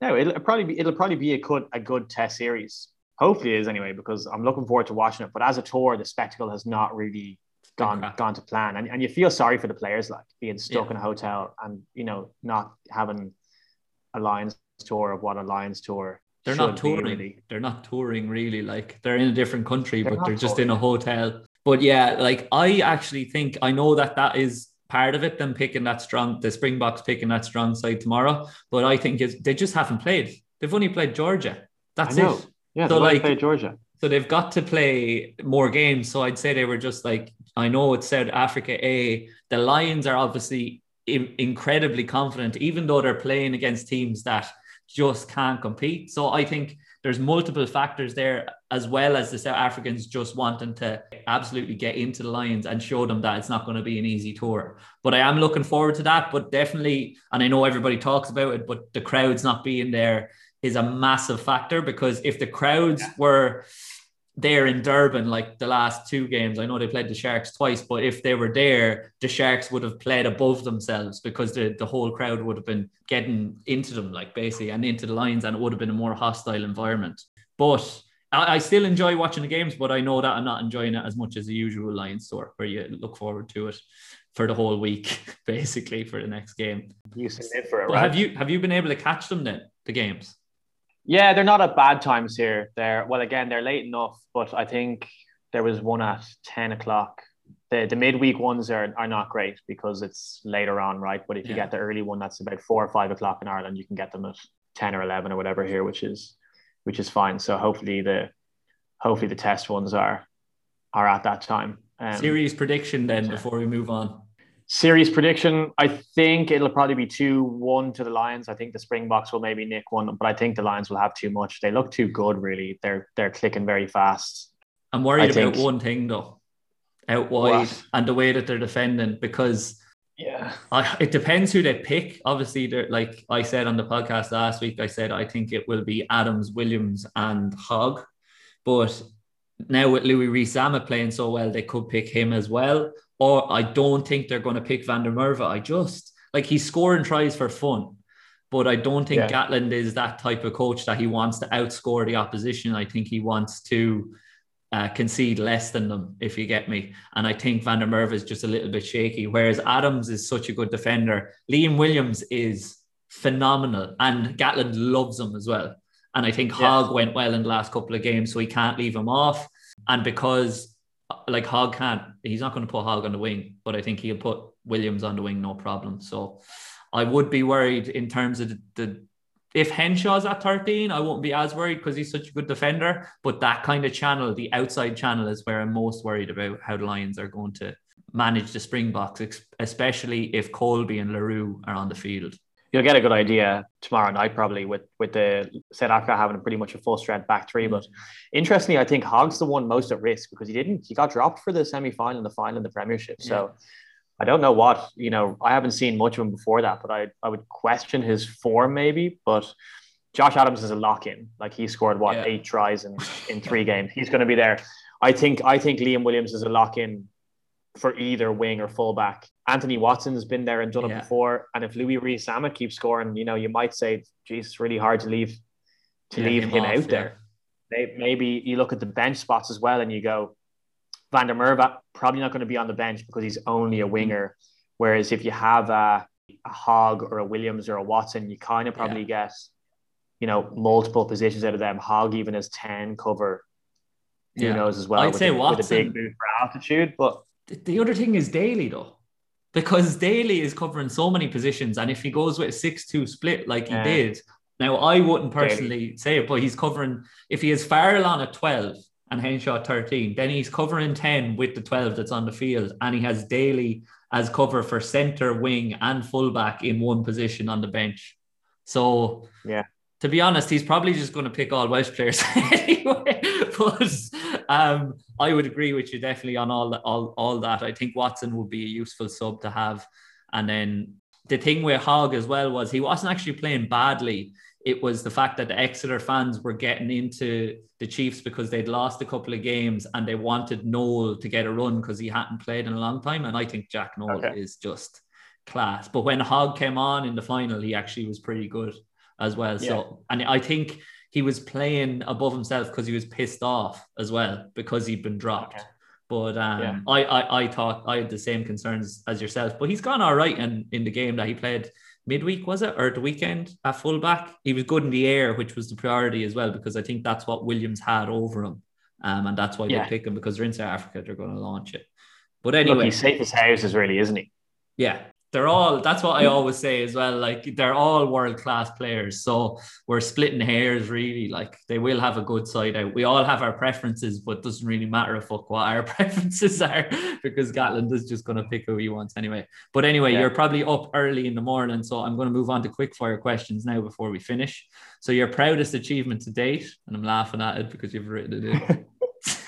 No, it'll probably be it'll probably be a good a good test series. Hopefully, it is anyway because I'm looking forward to watching it. But as a tour, the spectacle has not really gone crap. gone to plan, and and you feel sorry for the players like being stuck Yeah. in a hotel and you know not having a Lions tour of what a Lions tour. They're should not touring. really. They're not touring really. Like they're in a different country, They're but they're just in a hotel. But yeah, like I actually think I know that that is part of it. Them picking that strong, the Springboks picking that strong side tomorrow. But I think it's, they just haven't played. They've only played Georgia. That's I know. it. Yeah, So, so like like- play Georgia. So they've got to play more games. So I'd say they were just like, I know it said Africa A. The Lions are obviously incredibly confident, even though they're playing against teams that just can't compete. So I think there's multiple factors there, as well as the South Africans just wanting to absolutely get into the Lions and show them that it's not going to be an easy tour. But I am looking forward to that. But definitely, and I know everybody talks about it, but the crowds not being there is a massive factor because if the crowds yeah. were there in Durban, like the last two games, I know they played the Sharks twice, but if they were there, the Sharks would have played above themselves because the, the whole crowd would have been getting into them, like basically, and into the lines, and it would have been a more hostile environment. But I, I still enjoy watching the games, but I know that I'm not enjoying it as much as the usual Lions tour, where you look forward to it for the whole week, basically, for the next game. You live for it, right? Have you have you been able to catch them then, the games? Yeah, they're not at bad times here. They're well, again, they're late enough, but I think there was one at ten o'clock. The the midweek ones are are not great because it's later on, right? But if you get the early one, that's about four or five o'clock in Ireland, you can get them at ten or eleven or whatever here, which is which is fine. So hopefully the hopefully the test ones are are at that time. Um, Series prediction then before we move on. Series prediction, I think it'll probably be 2 1 to the Lions. I think the Springboks will maybe nick one, but I think the Lions will have too much. They look too good, really. They're they're clicking very fast. I'm worried I about think. one thing though, out wide what? and the way that they're defending because yeah, I, it depends who they pick. Obviously, they're like I said on the podcast last week. I said I think it will be Adams, Williams, and Hogg, but now with Louis Rees-Zammit playing so well, they could pick him as well or I don't think they're going to pick Van der Merwe. I just like he's scoring tries for fun, but I don't think yeah. Gatland is that type of coach that he wants to outscore the opposition. I think he wants to uh, concede less than them, if you get me. And I think Van der Merwe is just a little bit shaky, whereas Adams is such a good defender. Liam Williams is phenomenal, and Gatland loves him as well. And I think Hogg went well in the last couple of games, so he can't leave him off. And because like Hogg can't, he's not going to put Hogg on the wing, but I think he'll put Williams on the wing, no problem. So I would be worried in terms of the, the if Henshaw's at 13, I won't be as worried because he's such a good defender. But that kind of channel, the outside channel, is where I'm most worried about how the Lions are going to manage the Springboks, especially if Kolbe and Le Roux are on the field you'll get a good idea tomorrow night probably with with the South Africa having pretty much a full strength back three. But mm. interestingly, I think Hogg's the one most at risk because he didn't he got dropped for the semi final, the final, in the Premiership. So yeah. I don't know what you know. I haven't seen much of him before that, but I I would question his form maybe. But Josh Adams is a lock in. Like he scored what yeah. eight tries in in three games. He's going to be there. I think I think Liam Williams is a lock in for either wing or fullback. Anthony Watson's been there and done yeah. it before. And if Louis Rees-Zammit keeps scoring, you know, you might say, geez, it's really hard to leave to yeah, leave him, him off, out there. Maybe you look at the bench spots as well and you go, Van der Merwe probably not going to be on the bench because he's only a winger. Whereas if you have a, a Hogg or a Williams or a Watson, you kind of probably yeah. get, you know, multiple positions out of them. Hogg even has 10 cover, who yeah. knows as well. I'd say a, Watson. With a big move for altitude, but the other thing is Daly though, because Daly is covering so many positions, and if he goes with a six-two split like he yeah. did, now I wouldn't personally Daly. say it, but he's covering if he has Farrell on at twelve and Henshaw thirteen, then he's covering ten with the twelve that's on the field, and he has Daly as cover for centre, wing, and fullback in one position on the bench. So yeah, to be honest, he's probably just going to pick all Welsh players anyway. But um, I would agree with you definitely on all, all all that. I think Watson would be a useful sub to have. And then the thing with Hogg as well was he wasn't actually playing badly. It was the fact that the Exeter fans were getting into the Chiefs because they'd lost a couple of games and they wanted Nowell to get a run because he hadn't played in a long time. And I think Jack Nowell okay. is just class. But when Hogg came on in the final, he actually was pretty good as well. Yeah. So, and I think he was playing above himself because he was pissed off as well because he'd been dropped. Okay. But um, yeah. I, I I thought I had the same concerns as yourself. But he's gone all right in, in the game that he played midweek, was it? Or the weekend at fullback. He was good in the air, which was the priority as well, because I think that's what Williams had over him. Um, and that's why yeah. they pick him because they're in South Africa, they're going to launch it. But anyway, Look, he's safe as houses, really, isn't he? Yeah, they're all that's what I always say as well. Like they're all world class players. So we're splitting hairs really. Like they will have a good side out. We all have our preferences, but doesn't really matter if fuck what our preferences are because Gatland is just gonna pick who he wants anyway. But anyway, yeah. you're probably up early in the morning. So I'm gonna move on to quick fire questions now before we finish. So your proudest achievement to date, and I'm laughing at it because you've written it in.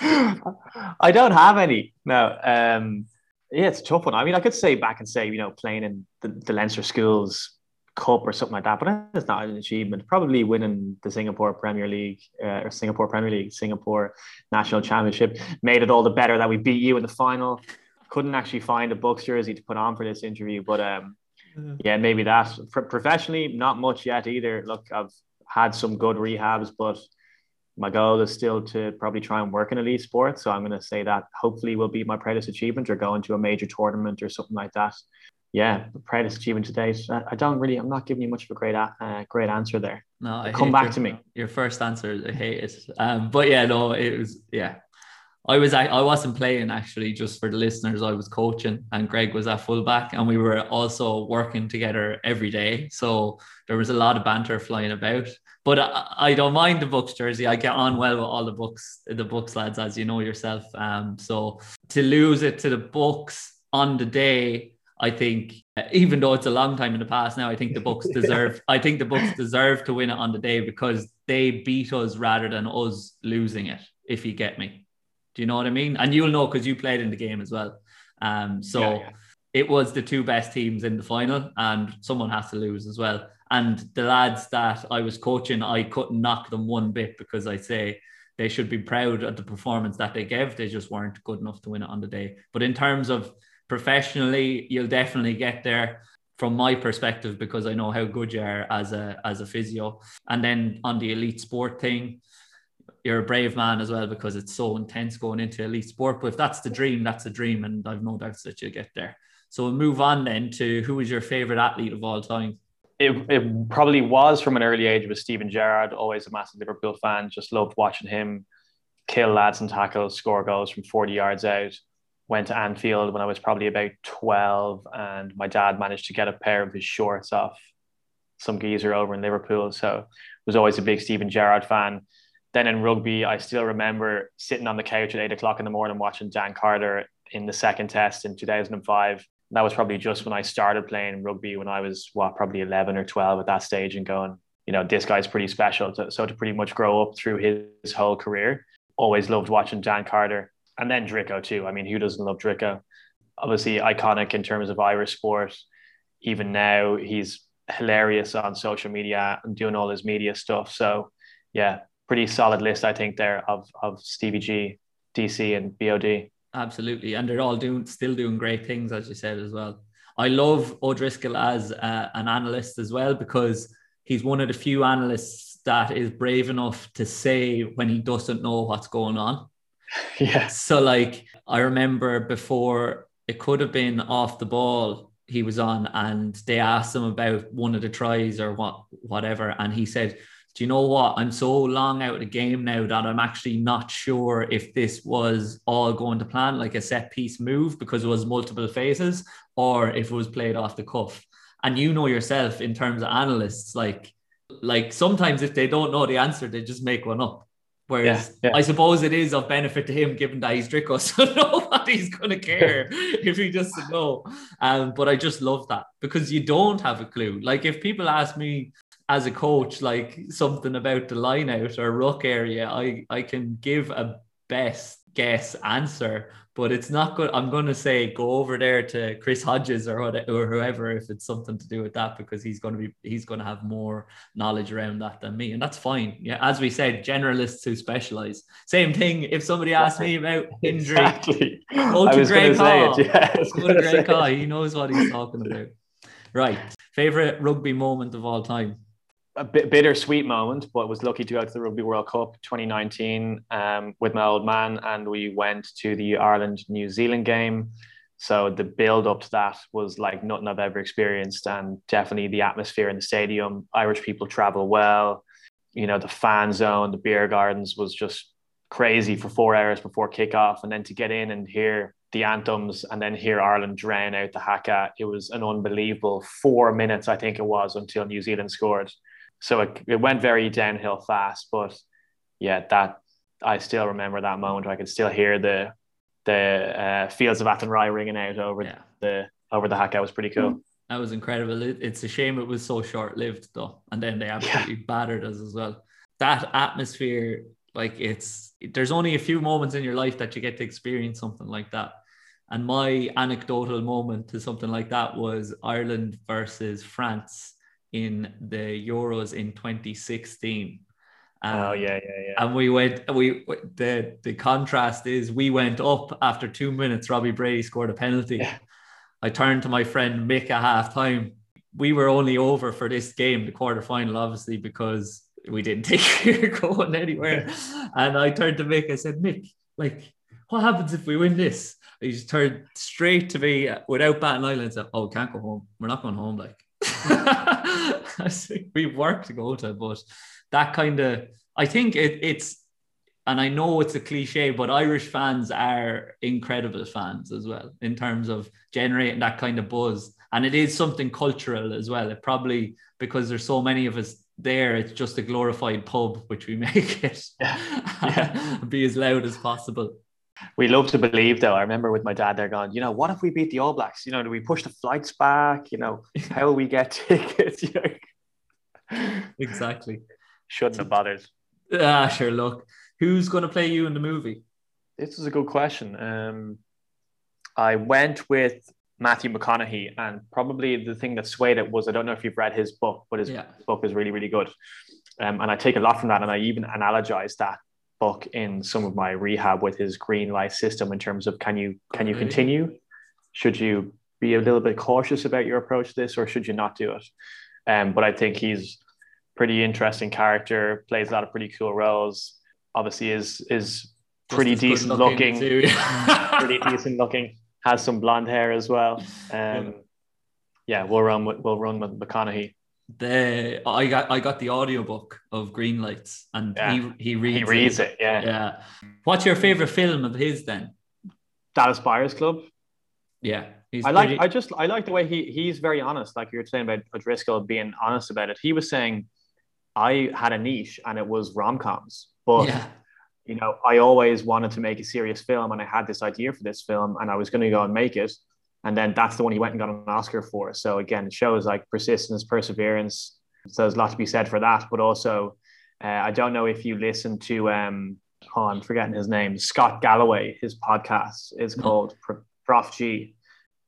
I don't have any. No. Um yeah, it's a tough one. I mean, I could say back and say, you know, playing in the, the Leinster Schools Cup or something like that, but it's not an achievement. Probably winning the Singapore Premier League uh, or Singapore Premier League, Singapore National Championship made it all the better that we beat you in the final. Couldn't actually find a Bucks jersey to put on for this interview, but um, yeah, maybe that. Pro- professionally, not much yet either. Look, I've had some good rehabs, but my goal is still to probably try and work in elite sport. So I'm going to say that hopefully will be my proudest achievement or going to a major tournament or something like that. Yeah, proudest achievement to date. I don't really, I'm not giving you much of a great, uh, great answer there. No, I come back your, to me. Your first answer, I hate it. Um, but yeah, no, it was, yeah, I was I wasn't playing actually just for the listeners. I was coaching and Greg was at fullback and we were also working together every day. So there was a lot of banter flying about. But I, I don't mind the Bucks jersey. I get on well with all the Bucks the Bucks lads, as you know yourself. Um, so to lose it to the Bucks on the day, I think even though it's a long time in the past now, I think the Bucks deserve. I think the Bucks deserve to win it on the day because they beat us rather than us losing it. If you get me. Do you know what I mean? And you'll know because you played in the game as well. Um, so yeah, yeah. it was the two best teams in the final, and someone has to lose as well. And the lads that I was coaching, I couldn't knock them one bit because I say they should be proud of the performance that they gave. They just weren't good enough to win it on the day. But in terms of professionally, you'll definitely get there from my perspective because I know how good you are as a as a physio. And then on the elite sport thing, you're a brave man as well because it's so intense going into elite sport. But if that's the dream, that's a dream, and I've no doubts that you'll get there. So we'll move on then to who is your favorite athlete of all time? It, it probably was from an early age with Steven Gerrard, always a massive Liverpool fan. Just loved watching him kill lads and tackles, score goals from 40 yards out. Went to Anfield when I was probably about 12, and my dad managed to get a pair of his shorts off some geezer over in Liverpool. So was always a big Steven Gerrard fan then in rugby, I still remember sitting on the couch at eight o'clock in the morning watching Dan Carter in the second test in 2005. That was probably just when I started playing rugby when I was what probably 11 or 12 at that stage and going, you know, this guy's pretty special. So to pretty much grow up through his whole career, always loved watching Dan Carter and then Dricko too. I mean, who doesn't love Dricko? Obviously iconic in terms of Irish sport. Even now, he's hilarious on social media and doing all his media stuff. So yeah, pretty solid list, I think, there of of Stevie G, DC, and BOD. Absolutely, and they're all doing still doing great things, as you said as well. I love O'Driscoll as uh, an analyst as well because he's one of the few analysts that is brave enough to say when he doesn't know what's going on. Yeah. So like I remember before it could have been off the ball he was on and they asked him about one of the tries or what whatever and he said do you know what? I'm so long out of the game now that I'm actually not sure if this was all going to plan, like a set piece move because it was multiple phases, or if it was played off the cuff. And you know yourself in terms of analysts, like like sometimes if they don't know the answer, they just make one up. Whereas yeah, yeah. I suppose it is of benefit to him given that he's Dricko, so nobody's gonna care if he doesn't know. Um, but I just love that because you don't have a clue. Like if people ask me, as a coach, like something about the line out or ruck area, I, I can give a best guess answer, but it's not good. I'm going to say go over there to Chris Hodges or, or whoever if it's something to do with that because he's going to be he's going to have more knowledge around that than me, and that's fine. Yeah, as we said, generalists who specialize. Same thing. If somebody asks me about injury, exactly. go to Greg Hawe. Yeah, go to Greg Hawe. He knows what he's talking about. Right. Favorite rugby moment of all time a bit bittersweet moment, but was lucky to go to the Rugby World Cup 2019 um, with my old man, and we went to the Ireland New Zealand game. So the build up to that was like nothing I've ever experienced, and definitely the atmosphere in the stadium. Irish people travel well. You know, the fan zone, the beer gardens was just crazy for four hours before kickoff, and then to get in and hear the anthems and then hear Ireland drown out the haka. It was an unbelievable four minutes, I think it was, until New Zealand scored. So it, it went very downhill fast. But yeah, that I still remember that moment. I could still hear the the uh, fields of Athenry ringing out over yeah. the over the haka. It was pretty cool. That was incredible. It, it's a shame it was so short lived though, and then they absolutely yeah. battered us as well. That atmosphere like it's there's only a few moments in your life that you get to experience something like that. And my anecdotal moment to something like that was Ireland versus France in the Euros in 2016. Um, oh yeah, yeah, yeah. And we went. We the the contrast is we went up after two minutes. Robbie Brady scored a penalty. Yeah. I turned to my friend Mick at half time. We were only over for this game, the quarter final, obviously, because we didn't think we were going anywhere. And I turned to Mick, I said, Mick, like, what happens if we win this? He just turned straight to me without batting an eye and said, Oh, we can't go home. We're not going home. Like, I said, we've work to go to, but that kind of, I think it, it's, and I know it's a cliche, but Irish fans are incredible fans as well in terms of generating that kind of buzz. And it is something cultural as well. It probably, because there's so many of us there it's just a glorified pub which we make it yeah. Yeah. be as loud as possible we love to believe though i remember with my dad they're going you know what if we beat the all blacks you know do we push the flights back you know how will we get tickets exactly shouldn't have bothered ah sure look who's going to play you in the movie this is a good question um i went with Matthew McConaughey. And probably the thing that swayed it was I don't know if you've read his book, but his yeah. book is really, really good. Um, and I take a lot from that. And I even analogize that book in some of my rehab with his green light system in terms of can you can you continue? Should you be a little bit cautious about your approach to this or should you not do it? Um, but I think he's pretty interesting character, plays a lot of pretty cool roles. Obviously is is pretty decent looking, looking pretty decent looking has some blonde hair as well. Um, yeah, we'll run with we'll run with McConaughey. The I got I got the audiobook of Green Lights and yeah. he he reads he reads it. it. Yeah. Yeah. What's your favorite film of his then? Dallas Buyers Club. Yeah. I like pretty... I just I like the way he he's very honest. Like you were saying about O'Driscoll being honest about it. He was saying I had a niche and it was rom coms, but yeah you know, I always wanted to make a serious film and I had this idea for this film and I was going to go and make it. And then that's the one he went and got an Oscar for. So again, it shows like persistence, perseverance. So there's a lot to be said for that. But also, uh, I don't know if you listen to, um, oh, I'm forgetting his name, Scott Galloway. His podcast is mm-hmm. called Prof G.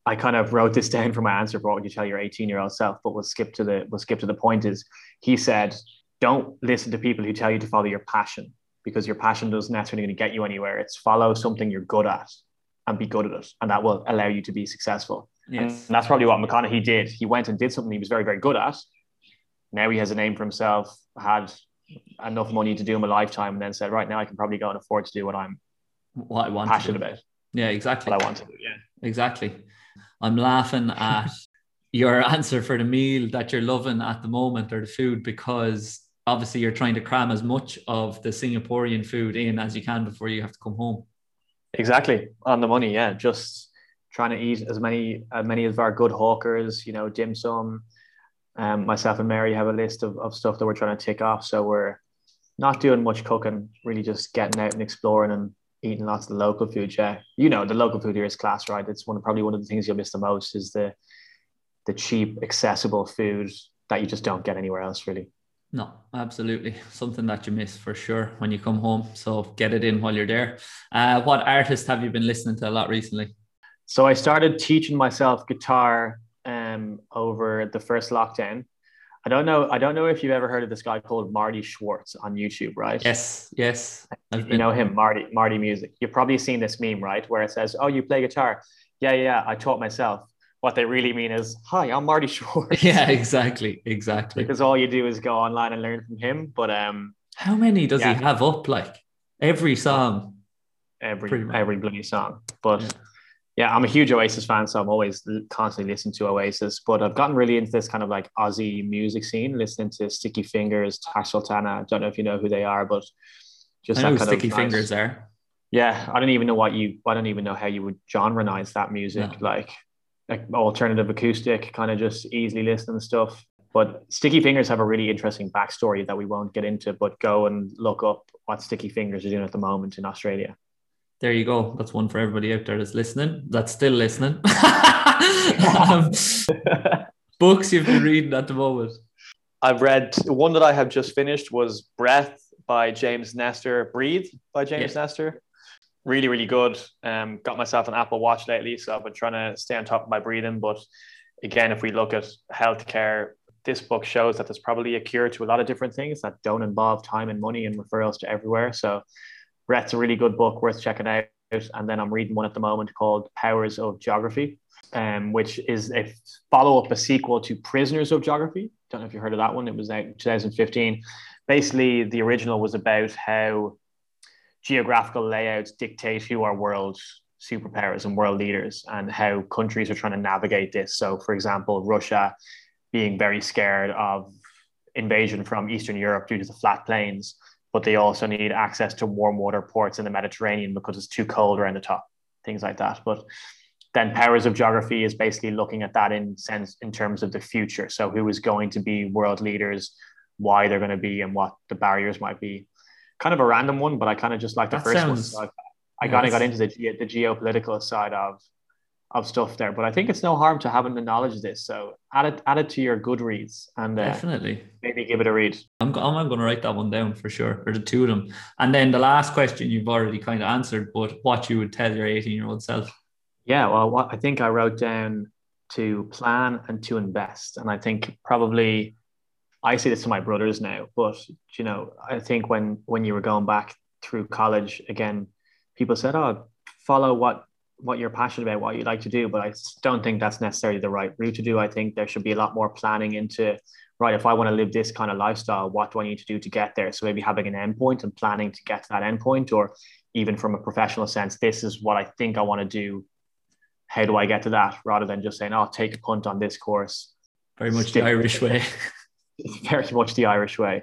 I kind of wrote this down for my answer for what would you tell your 18 year old self, but we'll skip to the we'll skip to the point. Is he said, don't listen to people who tell you to follow your passion because your passion doesn't necessarily going to get you anywhere. It's follow something you're good at and be good at it, and that will allow you to be successful. Yes. And that's probably what McConaughey did. He went and did something he was very, very good at. Now he has a name for himself, had enough money to do him a lifetime, and then said, right now I can probably go and afford to do what I'm what I want passionate about. Yeah, exactly. What I want to do. Yeah, exactly. I'm laughing at your answer for the meal that you're loving at the moment or the food because obviously you're trying to cram as much of the Singaporean food in as you can before you have to come home. Exactly on the money, yeah. Just trying to eat as many as many of our good hawkers, you know, dim sum. Um, myself and Mary have a list of, of stuff that we're trying to tick off. So we're not doing much cooking, really just getting out and exploring and eating lots of local food. Yeah, you know, the local food here is class, right? It's one probably one of the things you'll miss the most is the the cheap, accessible food that you just don't get anywhere else, really. No, absolutely. Something that you miss for sure when you come home. So get it in while you're there. Uh, what artist have you been listening to a lot recently? So I started teaching myself guitar um, over the first lockdown. I don't know. I don't know if you've ever heard of this guy called Marty Schwartz on YouTube, right? Yes, yes. I've you been... know him, Marty. Marty Music. You've probably seen this meme, right, where it says, "Oh, you play guitar." Yeah, yeah. I taught myself what they really mean is, "Hi, I'm Marty Schwartz." Yeah, exactly, exactly. because all you do is go online and learn from him. But um, how many does yeah. he have up? Like every song, every every bloody song. But yeah. yeah. I'm a huge Oasis fan, so I'm always constantly listening to Oasis. But I've gotten really into this kind of like Aussie music scene, listening to Sticky Fingers, Tash Sultana. I don't know if you know who they are, but just I know Sticky Fingers nice, are. Yeah, I don't even know what you. I don't even know how you would genreize that music. Yeah. Like, like alternative acoustic, kind of just easily listening stuff. But Sticky Fingers have a really interesting backstory that we won't get into. But go and look up what Sticky Fingers are doing at the moment in Australia. There you go. That's one for everybody out there that's listening. That's still listening. um, books you've been reading at the moment. I've read one that I have just finished was Breath by James Nestor. Breathe by James yeah. Nestor. Really, really good. Um, got myself an Apple Watch lately, so I've been trying to stay on top of my breathing. But again, if we look at healthcare, this book shows that there's probably a cure to a lot of different things that don't involve time and money and referrals to everywhere. So, Breath's a really good book worth checking out. And then I'm reading one at the moment called Powers of Geography, um, which is a follow up, a sequel to Prisoners of Geography. Don't know if you heard of that one. It was out in 2015. Basically, the original was about how geographical layouts dictate who are world superpowers and world leaders and how countries are trying to navigate this. So, for example, Russia being very scared of invasion from Eastern Europe due to the flat plains, but they also need access to warm water ports in the Mediterranean because it's too cold around the top, things like that. But then powers of geography is basically looking at that in sense in terms of the future. So who is going to be world leaders, why they're going to be, and what the barriers might be. Kind of a random one, but I kind of just like the that first sounds, one. So I, I kind of got into the the geopolitical side of of stuff there. But I think it's no harm to having the knowledge of this. So add it add it to your Goodreads and uh, definitely maybe give it a read. I'm I'm going to write that one down for sure, or the two of them. And then the last question you've already kind of answered, but what you would tell your 18 year old self. Yeah, well, what I think I wrote down to plan and to invest, and I think probably I say this to my brothers now, but you know, I think when when you were going back through college again, people said, "Oh, follow what what you're passionate about, what you like to do. But I don't think that's necessarily the right route to do. I think there should be a lot more planning into right. If I want to live this kind of lifestyle, what do I need to do to get there? So maybe having an endpoint and planning to get to that endpoint, or even from a professional sense, this is what I think I want to do. How do I get to that? Rather than just saying, "Oh, take a punt on this course." Very much the Irish way. very much the Irish way.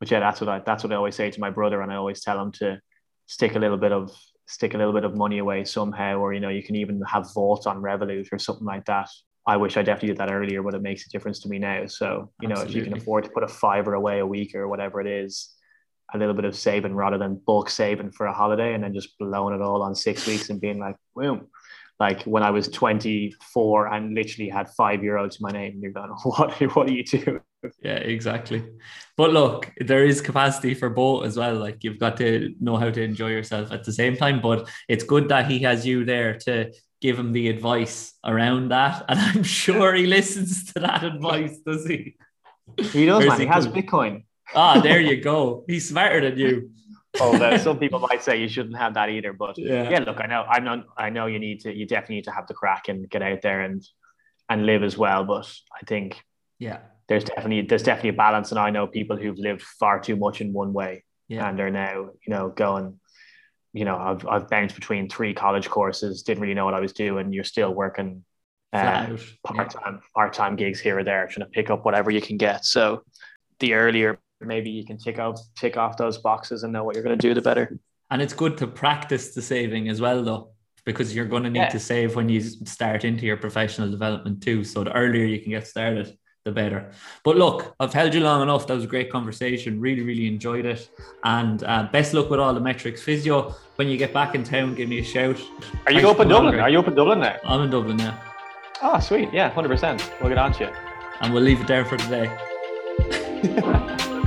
But yeah, that's what I that's what I always say to my brother, and I always tell him to stick a little bit of stick a little bit of money away somehow, or you know, you can even have vault on Revolut or something like that. I wish I definitely did that earlier, but it makes a difference to me now. So, you know, Absolutely. if you can afford to put a fiver away a week or whatever it is, a little bit of saving rather than bulk saving for a holiday and then just blowing it all on six weeks and being like, boom. Like when I was 24 and literally had five euros to my name, you're going, what, what do you do? Yeah, exactly. But look, there is capacity for both as well. Like you've got to know how to enjoy yourself at the same time. But it's good that he has you there to give him the advice around that. And I'm sure he listens to that advice, does he? He does, man. He, he has Bitcoin. Ah, there you go. He's smarter than you. oh, some people might say you shouldn't have that either. But yeah. yeah, look, I know, I know, I know you need to, you definitely need to have the crack and get out there and and live as well. But I think, yeah, there's definitely there's definitely a balance, and I know people who've lived far too much in one way, yeah. and are now you know going. You know, I've I've bounced between three college courses, didn't really know what I was doing. You're still working uh, part time yeah. part time gigs here or there, trying to pick up whatever you can get. So, the earlier maybe you can tick off tick off those boxes and know what you're going to do, the better. And it's good to practice the saving as well, though, because you're going to need yeah. to save when you start into your professional development too. So the earlier you can get started, the better. But look, I've held you long enough. That was a great conversation. Really, really enjoyed it. And uh, best luck with all the Metrix. Physio, when you get back in town, give me a shout. Are you up in Dublin? Are you up in Dublin now? I'm in Dublin, now. Oh, sweet. Yeah, 100%. We'll get on to you. And we'll leave it there for today.